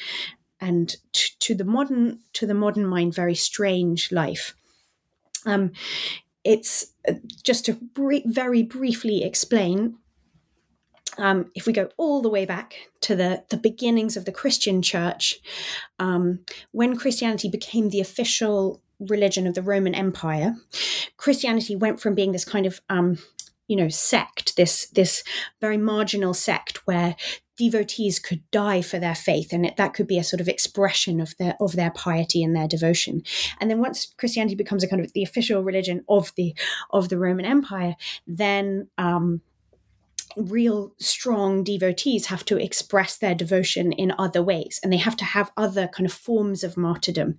and t- to the modern to the modern mind very strange life. Um, it's uh, just to br- very briefly explain um, if we go all the way back to the, the beginnings of the Christian church, um, when Christianity became the official religion of the Roman Empire, Christianity went from being this kind of um, you know sect this this very marginal sect where devotees could die for their faith and it, that could be a sort of expression of their of their piety and their devotion. And then once christianity becomes a kind of the official religion of the of the roman empire then um, real strong devotees have to express their devotion in other ways and they have to have other kind of forms of martyrdom.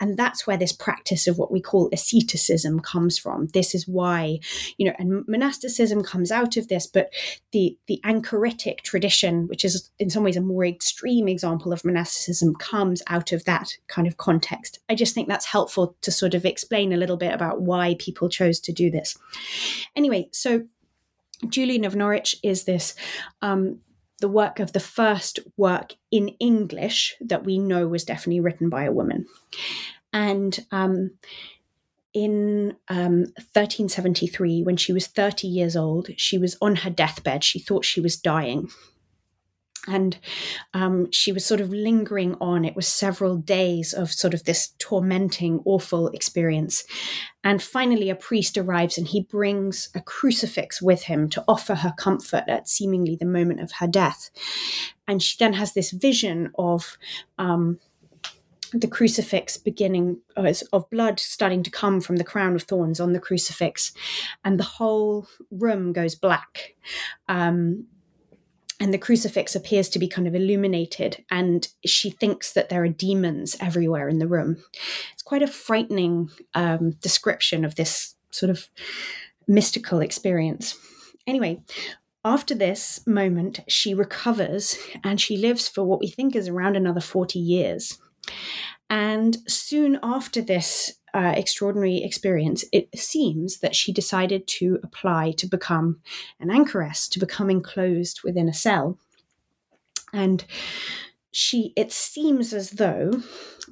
And that's where this practice of what we call asceticism comes from. This is why you know and monasticism comes out of this but the the anchoritic tradition which is in some ways a more extreme example of monasticism comes out of that kind of context. I just think that's helpful to sort of explain a little bit about why people chose to do this. Anyway so Julian of Norwich is this um, the work of the first work in English that we know was definitely written by a woman. And um, in um, 1373, when she was 30 years old, she was on her deathbed. She thought she was dying and um, she was sort of lingering on. It was several days of sort of this tormenting, awful experience. And finally, a priest arrives and he brings a crucifix with him to offer her comfort at seemingly the moment of her death. And she then has this vision of. Um, the crucifix beginning of blood starting to come from the crown of thorns on the crucifix, and the whole room goes black. Um, and the crucifix appears to be kind of illuminated and she thinks that there are demons everywhere in the room. It's quite a frightening um, description of this sort of mystical experience. Anyway after this moment she recovers and she lives for what we think is around another 40 years. And soon after this uh, extraordinary experience, it seems that she decided to apply to become an anchoress, to become enclosed within a cell. And she, it seems as though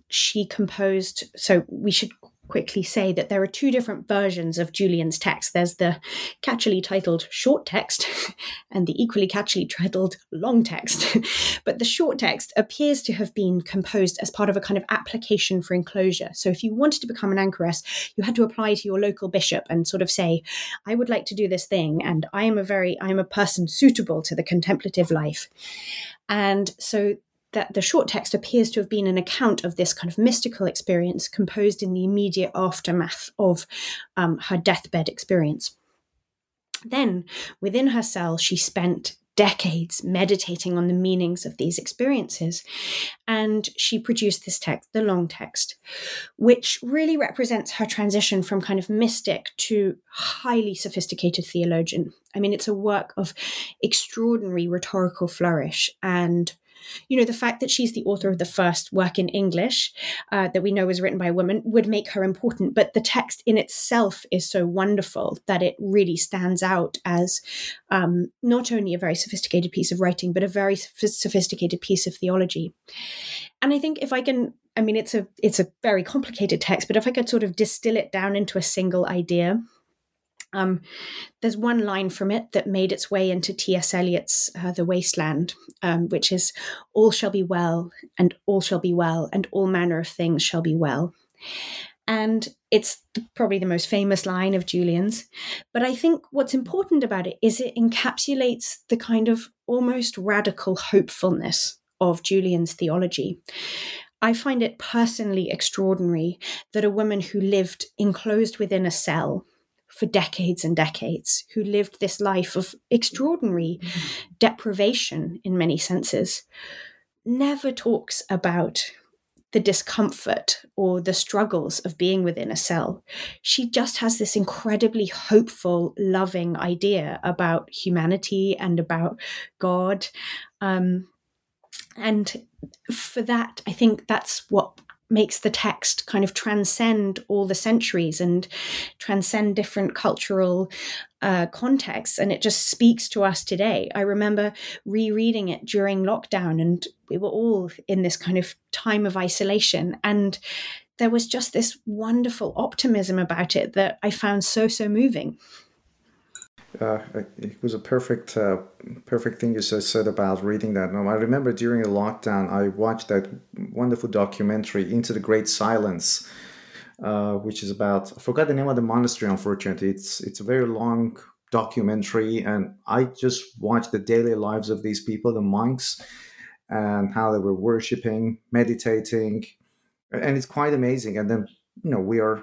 she composed, so we should quickly say that there are two different versions of Julian's text. There's the catchily titled short text and the equally catchily titled long text. but the short text appears to have been composed as part of a kind of application for enclosure. So if you wanted to become an anchoress, you had to apply to your local bishop and sort of say, I would like to do this thing, and I am a very, I am a person suitable to the contemplative life. And so that the short text appears to have been an account of this kind of mystical experience composed in the immediate aftermath of um, her deathbed experience. Then, within her cell, she spent decades meditating on the meanings of these experiences. And she produced this text, the long text, which really represents her transition from kind of mystic to highly sophisticated theologian. I mean, it's a work of extraordinary rhetorical flourish and you know, the fact that she's the author of the first work in English uh, that we know was written by a woman would make her important. But the text in itself is so wonderful that it really stands out as um, not only a very sophisticated piece of writing, but a very sophisticated piece of theology. And I think if I can I mean, it's a it's a very complicated text, but if I could sort of distill it down into a single idea, um, there's one line from it that made its way into T.S. Eliot's uh, The Waste Land, um, which is, All shall be well, and all shall be well, and all manner of things shall be well. And it's probably the most famous line of Julian's. But I think what's important about it is it encapsulates the kind of almost radical hopefulness of Julian's theology. I find it personally extraordinary that a woman who lived enclosed within a cell for decades and decades, who lived this life of extraordinary deprivation in many senses, never talks about the discomfort or the struggles of being within a cell. She just has this incredibly hopeful, loving idea about humanity and about God. Um, and for that, I think that's what makes the text kind of transcend all the centuries and transcend different cultural uh, contexts and it just speaks to us today. I remember rereading it during lockdown and we were all in this kind of time of isolation and there was just this wonderful optimism about it that i found so so moving uh, it was a perfect, uh, perfect thing you said about reading that. Now, I remember during the lockdown, I watched that wonderful documentary, Into the Great Silence, uh, which is about I forgot the name of the monastery. Unfortunately, it's it's a very long documentary, and I just watched the daily lives of these people, the monks, and how they were worshiping, meditating, and it's quite amazing. And then you know we are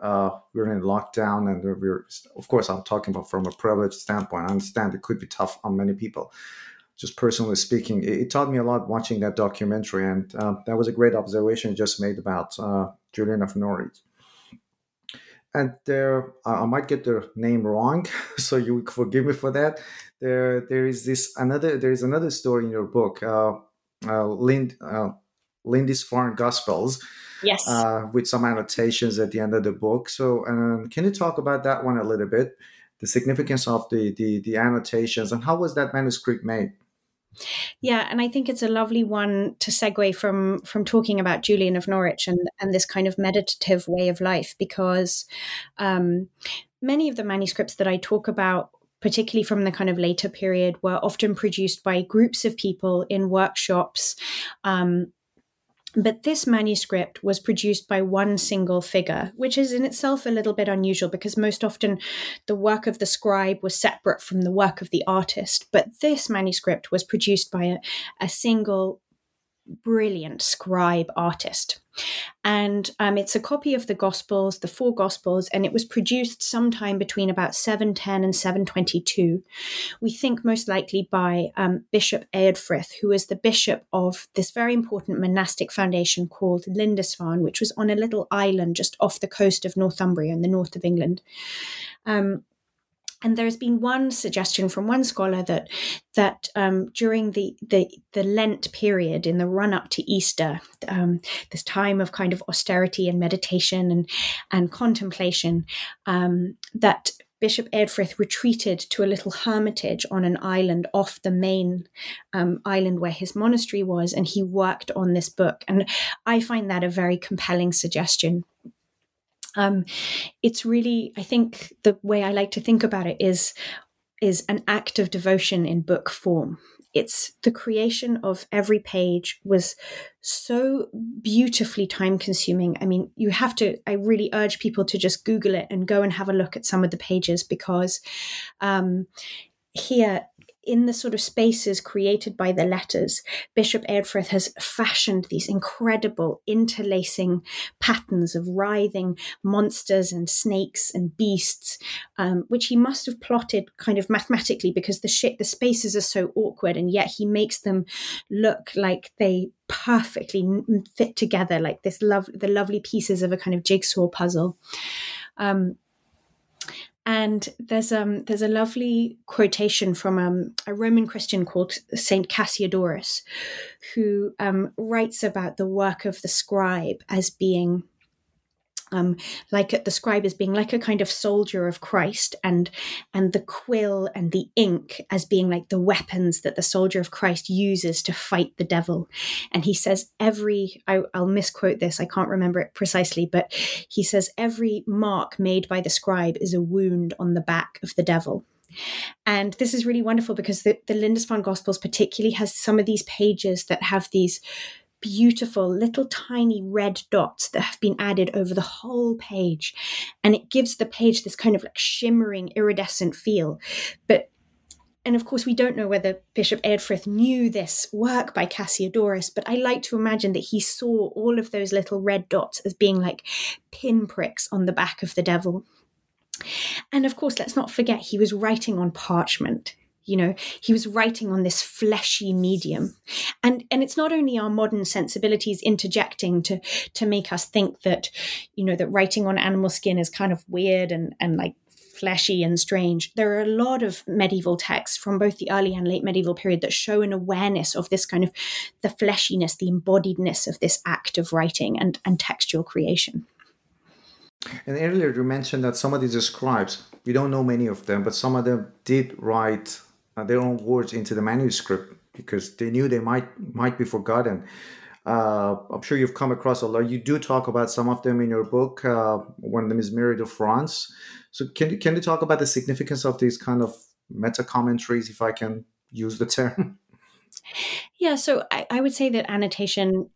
uh, we're in lockdown, and we're of course I'm talking about from a privileged standpoint. I understand it could be tough on many people. Just personally speaking, it, it taught me a lot watching that documentary, and uh, that was a great observation you just made about uh, Julian of Norwich and there I might get the name wrong, so you forgive me for that. There, there is this another. There is another story in your book, uh, uh, Lind, uh, Lindisfarne Gospels, yes, uh, with some annotations at the end of the book. So, um, can you talk about that one a little bit? The significance of the the, the annotations and how was that manuscript made? Yeah, and I think it's a lovely one to segue from from talking about Julian of Norwich and and this kind of meditative way of life because um, many of the manuscripts that I talk about particularly from the kind of later period, were often produced by groups of people in workshops um, but this manuscript was produced by one single figure, which is in itself a little bit unusual because most often the work of the scribe was separate from the work of the artist. But this manuscript was produced by a, a single brilliant scribe artist. And um, it's a copy of the Gospels, the four Gospels, and it was produced sometime between about 710 and 722. We think most likely by um, Bishop Eadfrith, who was the bishop of this very important monastic foundation called Lindisfarne, which was on a little island just off the coast of Northumbria in the north of England. Um, and there's been one suggestion from one scholar that that um, during the, the, the Lent period in the run up to Easter, um, this time of kind of austerity and meditation and and contemplation, um, that Bishop Eadfrith retreated to a little hermitage on an island off the main um, island where his monastery was, and he worked on this book. And I find that a very compelling suggestion um, it's really, I think, the way I like to think about it is is an act of devotion in book form. It's the creation of every page was so beautifully time consuming. I mean, you have to, I really urge people to just Google it and go and have a look at some of the pages because um, here in the sort of spaces created by the letters, Bishop Eadfrith has fashioned these incredible interlacing patterns of writhing monsters and snakes and beasts, um, which he must have plotted kind of mathematically because the sh- the spaces are so awkward, and yet he makes them look like they perfectly fit together, like this love the lovely pieces of a kind of jigsaw puzzle. Um, and there's um there's a lovely quotation from um, a Roman Christian called Saint Cassiodorus, who um, writes about the work of the scribe as being um, like the scribe as being like a kind of soldier of Christ, and and the quill and the ink as being like the weapons that the soldier of Christ uses to fight the devil. And he says every I, I'll misquote this, I can't remember it precisely, but he says every mark made by the scribe is a wound on the back of the devil. And this is really wonderful because the, the Lindisfarne Gospels particularly has some of these pages that have these beautiful little tiny red dots that have been added over the whole page. And it gives the page this kind of like shimmering, iridescent feel. But and of course, we don't know whether Bishop Eadfrith knew this work by Cassiodorus, but I like to imagine that he saw all of those little red dots as being like pinpricks on the back of the devil. And of course, let's not forget he was writing on parchment you know he was writing on this fleshy medium. And and it's not only our modern sensibilities interjecting to to make us think that you know that writing on animal skin is kind of weird and and like fleshy and strange. There are a lot of medieval texts from both the early and late medieval period that show an awareness of this kind of the fleshiness the embodiedness of this act of writing and and textual creation. And earlier you mentioned that some of these scribes we don't know many of them but some of them did write their own words into the manuscript because they knew they might might be forgotten. Uh, I'm sure you've come across a lot. You do talk about some of them in your book. Uh, one of them is Marie de France. So can you can you talk about the significance of these kind of meta commentaries, if I can use the term? Yeah, so I, I would say that annotation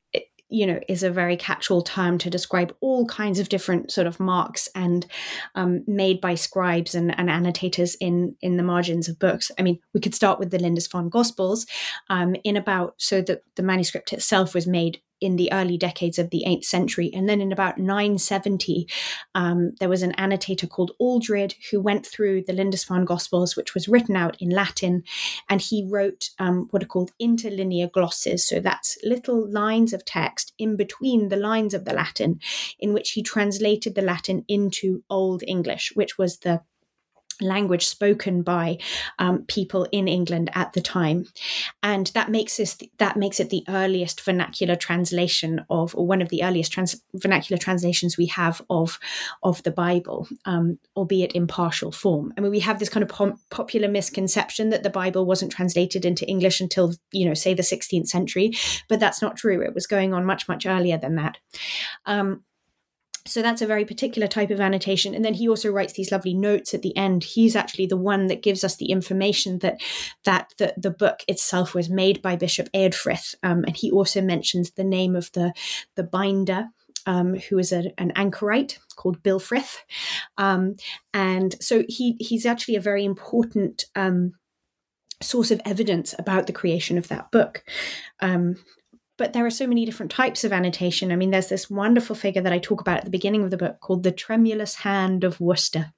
you know is a very catch-all term to describe all kinds of different sort of marks and um, made by scribes and, and, annotators in in the margins of books. I mean we could start with the lindisfarne gospels um, in about so that the manuscript itself was made in the early decades of the 8th century. And then in about 970, um, there was an annotator called Aldred who went through the Lindisfarne Gospels, which was written out in Latin, and he wrote um, what are called interlinear glosses. So that's little lines of text in between the lines of the Latin, in which he translated the Latin into Old English, which was the language spoken by um, people in England at the time, and that makes this that makes it the earliest vernacular translation of, or one of the earliest trans- vernacular translations we have of of the Bible, um, albeit in partial form. I mean, we have this kind of pom- popular misconception that the Bible wasn't translated into English until you know, say the 16th century, but that's not true. It was going on much much earlier than that. Um, so that's a very particular type of annotation. And then he also writes these lovely notes at the end. He's actually the one that gives us the information that that the, the book itself was made by Bishop Eadfrith. Um, and he also mentions the name of the the binder. Um, who is a, an anchorite called Bilfrith, um, and so he he's actually a very important um, source of evidence about the creation of that book. Um, but there are so many different types of annotation. I mean, there's this wonderful figure that I talk about at the beginning of the book called the tremulous hand of Worcester.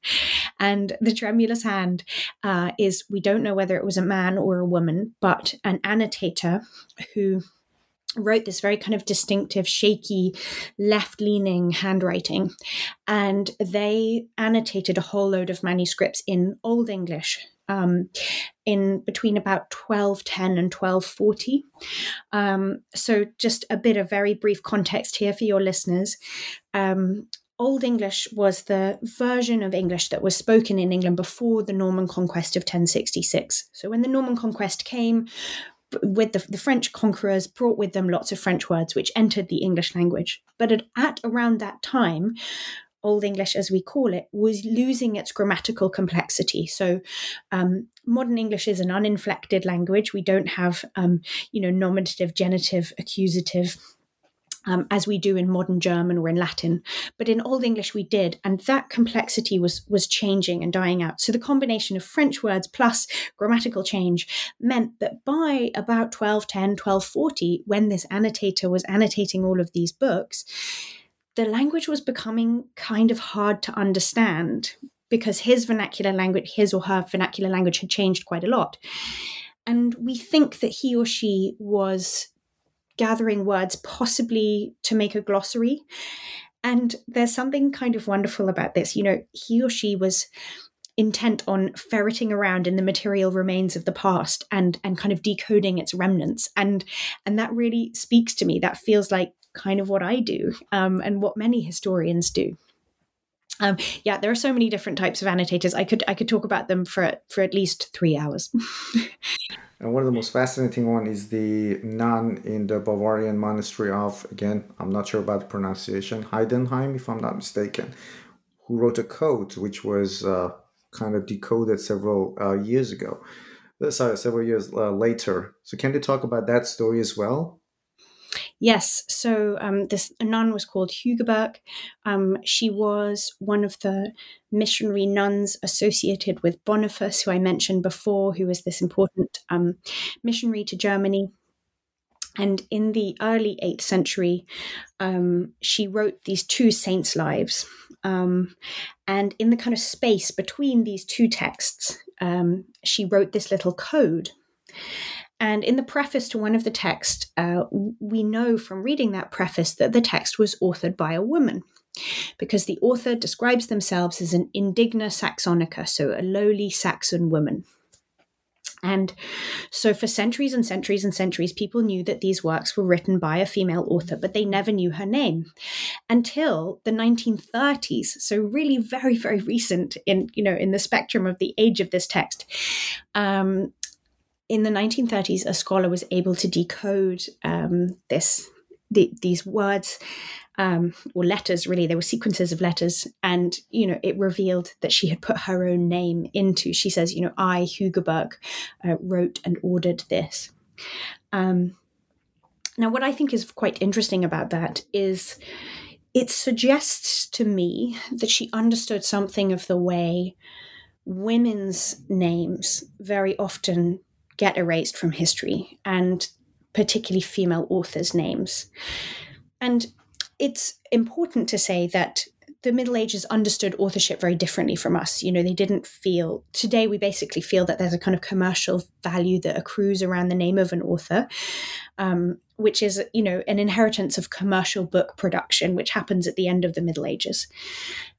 And the tremulous hand uh, is, we don't know whether it was a man or a woman, but an annotator who wrote this very kind of distinctive, shaky, left leaning handwriting. And they annotated a whole load of manuscripts in Old English um, in between about 1210 and 1240. Um, so, just a bit of very brief context here for your listeners. Um, Old English was the version of English that was spoken in England before the Norman conquest of 1066. So, when the Norman conquest came, with the, the, French conquerors brought with them lots of French words which entered the English language. But at, at around that time, Old English, as we call it, was losing its grammatical complexity. So, um, modern English is an uninflected language. We don't have, um, you know, nominative, genitive, accusative. Um, as we do in modern German or in Latin, but in Old English we did, and that complexity was was changing and dying out. So the combination of French words plus grammatical change meant that by about 1210, 1240, when this annotator was annotating all of these books, the language was becoming kind of hard to understand because his vernacular language, his or her vernacular language had changed quite a lot. And we think that he or she was gathering words possibly to make a glossary. And there's something kind of wonderful about this. You know, he or she was intent on ferreting around in the material remains of the past and and kind of decoding its remnants and and that really speaks to me that feels like kind of what I do um, and what many historians do. Um, yeah, there are so many different types of annotators. I could I could talk about them for for at least three hours. and one of the most fascinating one is the nun in the Bavarian monastery of again I'm not sure about the pronunciation Heidenheim if I'm not mistaken, who wrote a code which was uh, kind of decoded several uh, years ago. Uh, sorry, several years uh, later. So can you talk about that story as well? Yes. So um, this nun was called Hugeburc. Um, she was one of the missionary nuns associated with Boniface, who I mentioned before, who was this important um, missionary to Germany. And in the early 8th century, um, she wrote these two saints' lives. Um, and in the kind of space between these two texts, um, she wrote this little code. And in the preface to one of the texts, uh, we know from reading that preface that the text was authored by a woman because the author describes themselves as an indigna Saxonica, so a lowly Saxon woman. And so, for centuries and centuries and centuries, people knew that these works were written by a female author, but they never knew her name until the 1930s. So, really, very, very recent in you know in the spectrum of the age of this text. Um, in the 1930s, a scholar was able to decode um, this the, these words um, or letters. Really, they were sequences of letters, and you know, it revealed that she had put her own name into. She says, you know, I Hugeburc uh, wrote and ordered this. Um, Now, what I think is quite interesting about that is it suggests to me that she understood something of the way women's names very often get erased from history, and particularly female authors' names. And it's important to say that the Middle Ages understood authorship very differently from us. You know, they didn't feel, today we basically feel that there's a kind of commercial value that accrues around the name of an author, um, which is, you know, an inheritance of commercial book production, which happens at the end of the Middle Ages.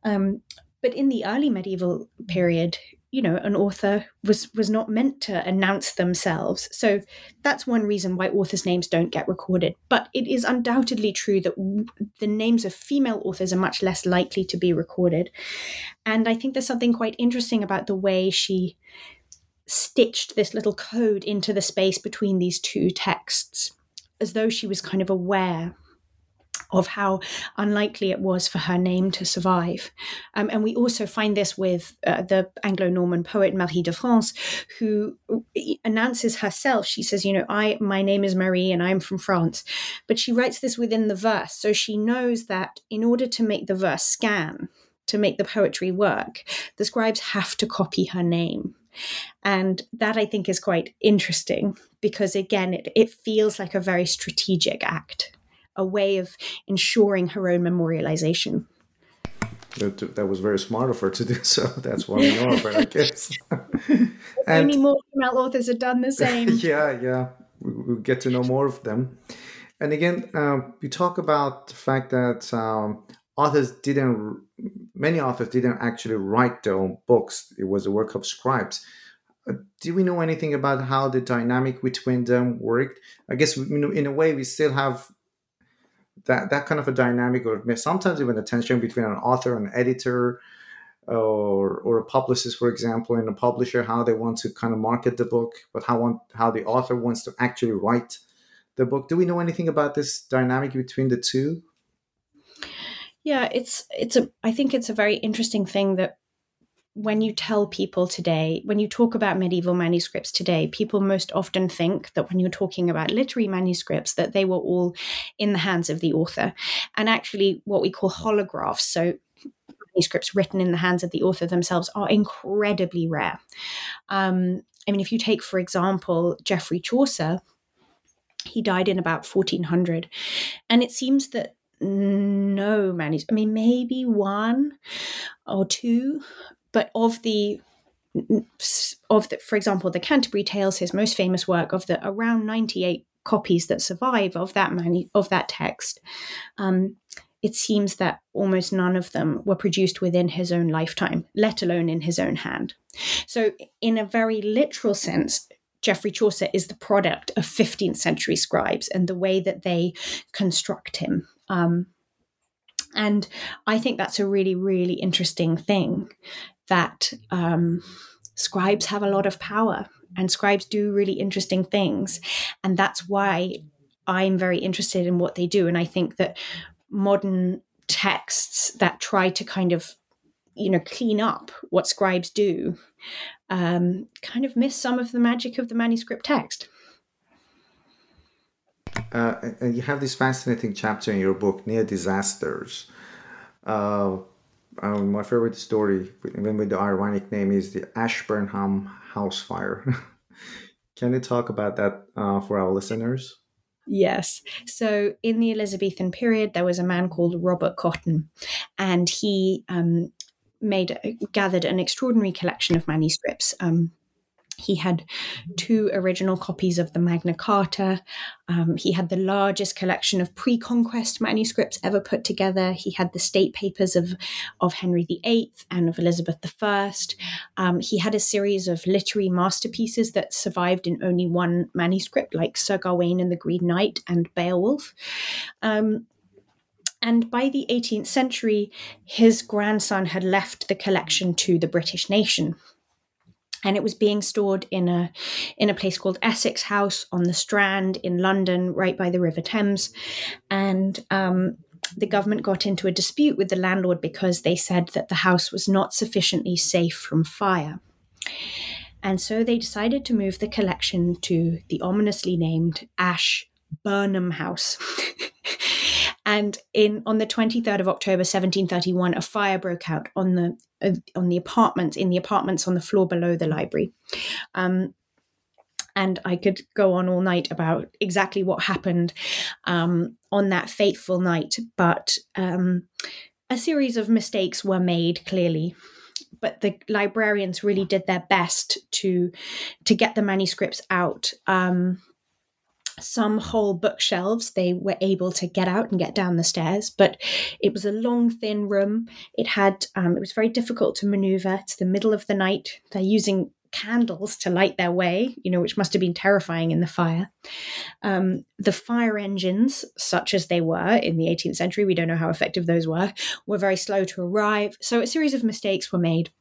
Um, but in the early medieval period, you know an author was was not meant to announce themselves. So that's one reason why authors names don't get recorded. But it is undoubtedly true that the names of female authors are much less likely to be recorded. And i think there's something quite interesting about the way she stitched this little code into the space between these two texts as though she was kind of aware of how unlikely it was for her name to survive. Um, and we also find this with uh, the Anglo Norman poet Marie de France, who announces herself. She says, You know, I my name is Marie and I'm from France. But she writes this within the verse. So she knows that in order to make the verse scan, to make the poetry work, the scribes have to copy her name. And that I think is quite interesting because, again, it, it feels like a very strategic act a way of ensuring her own memorialization. That, that was very smart of her to do so. That's why we know of her, I guess. and, many more female authors have done the same. yeah, yeah. We, we get to know more of them. And again, uh, we talk about the fact that um, authors didn't, many authors didn't actually write their own books. It was a work of scribes. Uh, do we know anything about how the dynamic between them worked? I guess in a way we still have that that kind of a dynamic or sometimes even a tension between an author and editor or or a publicist for example and a publisher how they want to kind of market the book but how want how the author wants to actually write the book. Do we know anything about this dynamic between the two? Yeah it's it's a i think it's a very interesting thing that when you tell people today, when you talk about medieval manuscripts today, people most often think that when you're talking about literary manuscripts, that they were all in the hands of the author. And actually, what we call holographs, so manuscripts written in the hands of the author themselves, are incredibly rare. Um, I mean, if you take, for example, Geoffrey Chaucer, he died in about 1400. And it seems that no manuscript, I mean, maybe one or two but of the of the, for example, the Canterbury Tales, his most famous work, of the around 98 copies that survive of that manu- of that text, um, it seems that almost none of them were produced within his own lifetime, let alone in his own hand. So, in a very literal sense, Geoffrey Chaucer is the product of 15th century scribes and the way that they construct him. Um, and I think that's a really, really interesting thing that um, scribes have a lot of power and scribes do really interesting things. And that's why I'm very interested in what they do. And I think that modern texts that try to kind of you know clean up what scribes do um, kind of miss some of the magic of the manuscript text uh, and you have this fascinating chapter in your book near disasters uh, um, my favorite story, even with the ironic name, is the Ashburnham house fire. Can you talk about that uh, for our listeners? Yes. So in the Elizabethan period, there was a man called Robert Cotton, and he um, made gathered an extraordinary collection of manuscripts. Um, he had two original copies of the Magna Carta. Um, he had the largest collection of pre conquest manuscripts ever put together. He had the state papers of, of Henry VIII and of Elizabeth I. Um, he had a series of literary masterpieces that survived in only one manuscript, like Sir Gawain and the Green Knight and Beowulf. Um, and by the 18th century, his grandson had left the collection to the British nation and it was being stored in a in a place called Essex House on the Strand in London, right by the River Thames, and um, the government got into a dispute with the landlord because they said that the house was not sufficiently safe from fire. And so they decided to move the collection to the ominously named Ash Burnham House. and in on the 23rd of October 1731 a fire broke out on the uh, on the apartments in the apartments on the floor below the library. Um, and I could go on all night about exactly what happened um, on that fateful night. But um, a series of mistakes were made clearly but the librarians really did their best to to get the manuscripts out um, some whole bookshelves they were able to get out and get down the stairs but it was a long thin room it had um, it was very difficult to maneuver to the middle of the night they're using candles to light their way, you know, which must have been terrifying in the fire. Um, the fire engines, such as they were in the 18th century, we don't know how effective those were, were very slow to arrive. So a series of mistakes were made.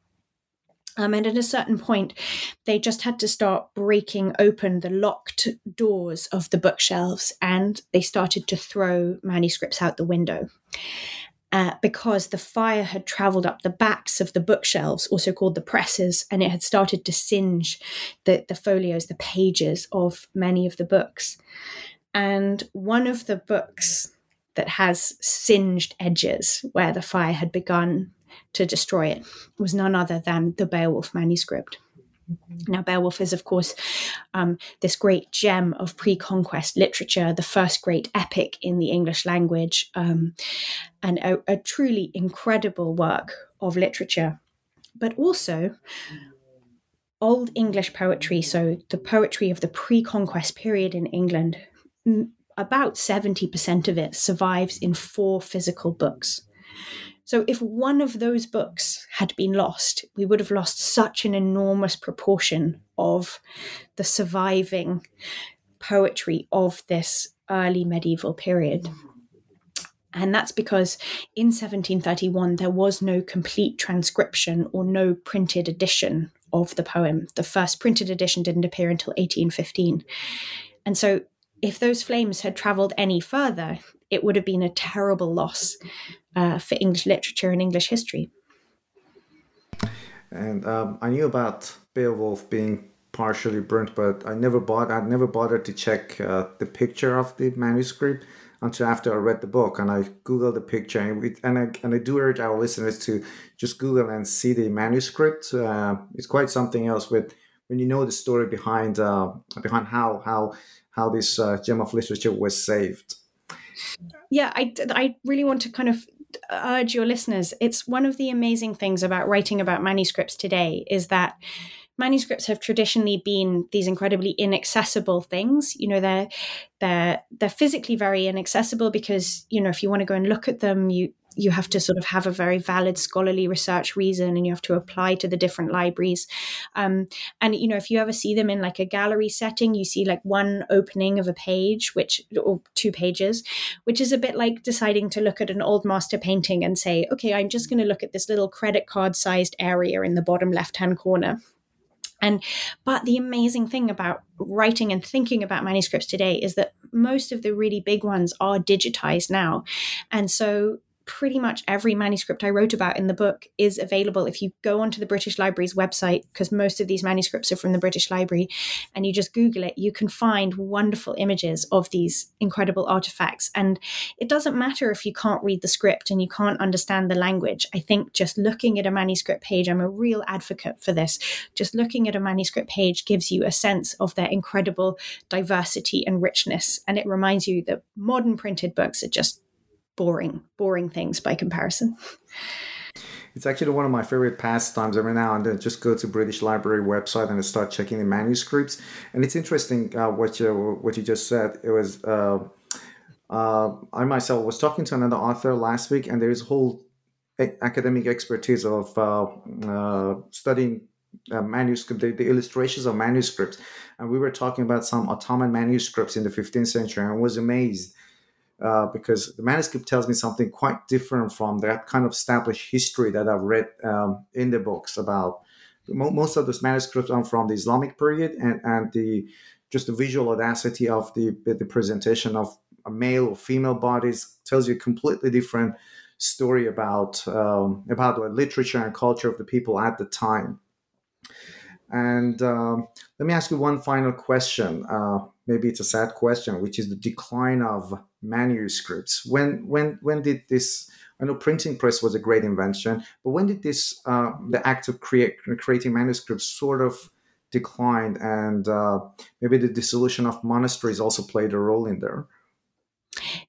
Um, and at a certain point, they just had to start breaking open the locked doors of the bookshelves and they started to throw manuscripts out the window uh, because the fire had traveled up the backs of the bookshelves, also called the presses, and it had started to singe the, the folios, the pages of many of the books. And one of the books that has singed edges where the fire had begun to destroy it was none other than the Beowulf manuscript. Mm-hmm. Now, Beowulf is, of course, um, this great gem of pre conquest literature, the first great epic in the English language, um, and a, a, truly incredible work of literature. But also, Old English poetry, so the poetry of the pre conquest period in England, about 70% of it survives in four physical books. So, if one of those books had been lost, we would have lost such an enormous proportion of the surviving poetry of this early medieval period. And that's because in 1731 there was no complete transcription or no printed edition of the poem. The first printed edition didn't appear until 1815. And so, if those flames had traveled any further, it would have been a terrible loss uh, for English literature and English history. And um, I knew about Beowulf being partially burnt, but I never bought. I never bothered to check uh, the picture of the manuscript until after I read the book, and I googled the picture, and, we, and I and I do urge our listeners to just Google and see the manuscript. Uh, it's quite something else with when you know the story behind uh, behind how how how this uh, gem of literature was saved. Yeah, I I really want to kind of urge your listeners it's one of the amazing things about writing about manuscripts today is that manuscripts have traditionally been these incredibly inaccessible things. You know they're they're they're physically very inaccessible because you know if you want to go and look at them you you have to sort of have a very valid scholarly research reason and you have to apply to the different libraries. Um, and you know if you ever see them in like a gallery setting you see like one opening of a page which or two pages which is a bit like deciding to look at an old master painting and say okay i'm just going to look at this little credit card sized area in the bottom left hand corner. And but the amazing thing about writing and thinking about manuscripts today is that most of the really big ones are digitized now. And so pretty much every manuscript I wrote about in the book is available if you go onto the British Library's website, because most of these manuscripts are from the British Library, and you just Google it, you can find wonderful images of these incredible artifacts. And it doesn't matter if you can't read the script and you can't understand the language. I think just looking at a manuscript page, I'm a real advocate for this. Just looking at a manuscript page gives you a sense of their incredible diversity and richness. And it reminds you that modern printed books are just boring, boring things by comparison. It's actually one of my favorite pastimes. Every now and then, just go to British Library website and start checking the manuscripts. And it's interesting uh, what you what you just said. It was uh, uh, I myself was talking to another author last week, and there is whole academic expertise of uh, uh, studying uh, manuscript, the, the, illustrations of manuscripts, and we were talking about some Ottoman manuscripts in the 15th century, and was amazed uh, because the manuscript tells me something quite different from that kind of established history that I've read um, in the books about. Most of those manuscripts are from the Islamic period, and, and the just the visual audacity of the the presentation of male or female bodies tells you a completely different story about um, about the literature and culture of the people at the time. And um, let me ask you one final question. Uh, maybe it's a sad question, which is the decline of manuscripts. When when when did this? I know printing press was a great invention, but when did this uh, the act of create, creating manuscripts sort of declined, and uh, maybe the dissolution of monasteries also played a role in there?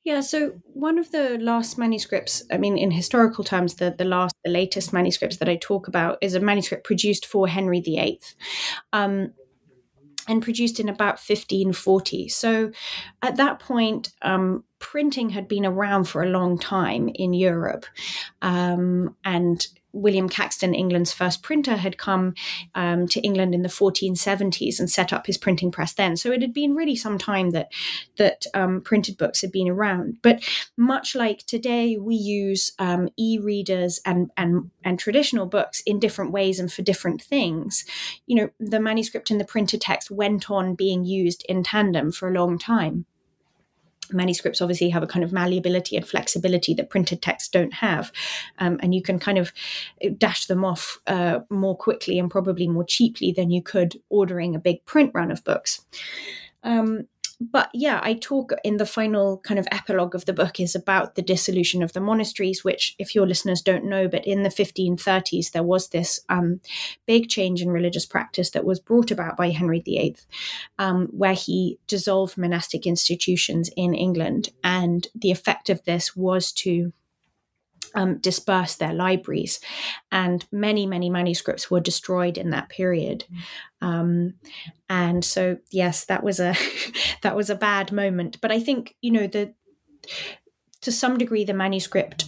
Yeah, so one of the last manuscripts, I mean, in historical terms, the, the last, the latest manuscripts that I talk about is a manuscript produced for Henry VIII. Um, and produced in about 1540. So at that point, um, printing had been around for a long time in Europe. Um, and William Caxton, England's first printer, had come um, to England in the 1470s and set up his printing press then. So it had been really some time that that um, printed books had been around. But much like today, we use um, e-readers and and and traditional books in different ways and for different things. You know, the manuscript and the printed text went on being used in tandem for a long time manuscripts obviously have a kind of malleability and flexibility that printed texts don't have. Um, and you can kind of dash them off uh, more quickly and probably more cheaply than you could ordering a big print run of books. Um, but yeah, I talk in the final kind of epilogue of the book is about the dissolution of the monasteries, which, if your listeners don't know, but in the 1530s, there was this um, big change in religious practice that was brought about by Henry VIII, um, where he dissolved monastic institutions in England. And the effect of this was to um, disperse their libraries, and many, many manuscripts were destroyed in that period. Um, and so, yes, that was a that was a bad moment. But I think you know the to some degree the manuscript,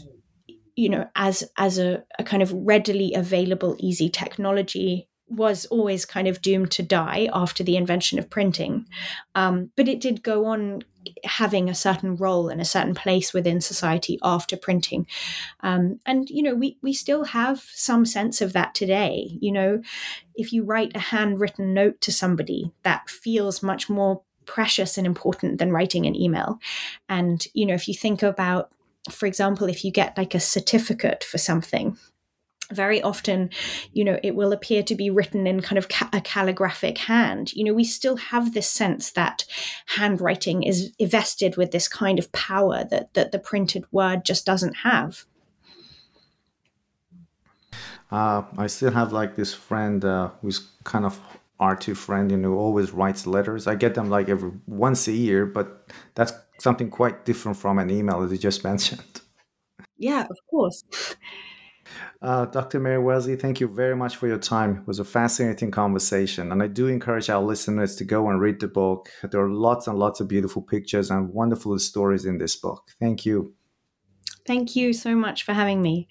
you know, as as a, a kind of readily available, easy technology was always kind of doomed to die after the invention of printing. Um, but it did go on having a certain role and a certain place within society after printing. Um, and, you know, we, we still have some sense of that today. You know, if you write a handwritten note to somebody, that feels much more precious and important than writing an email. And, you know, if you think about, for example, if you get like a certificate for something, very often you know it will appear to be written in kind of ca- a calligraphic hand. You know we still have this sense that handwriting is invested with this kind of power that that the printed word just doesn't have. Uh, i still have like this friend uh, who's kind of rt friend you know always writes letters. I get them like every once a year but that's something quite different from an email as you just mentioned. Yeah of course uh, Dr. Mary Wellesley, thank you very much for your time. It was a fascinating conversation. And I do encourage our listeners to go and read the book. There are lots and lots of beautiful pictures and wonderful stories in this book. Thank you. Thank you so much for having me.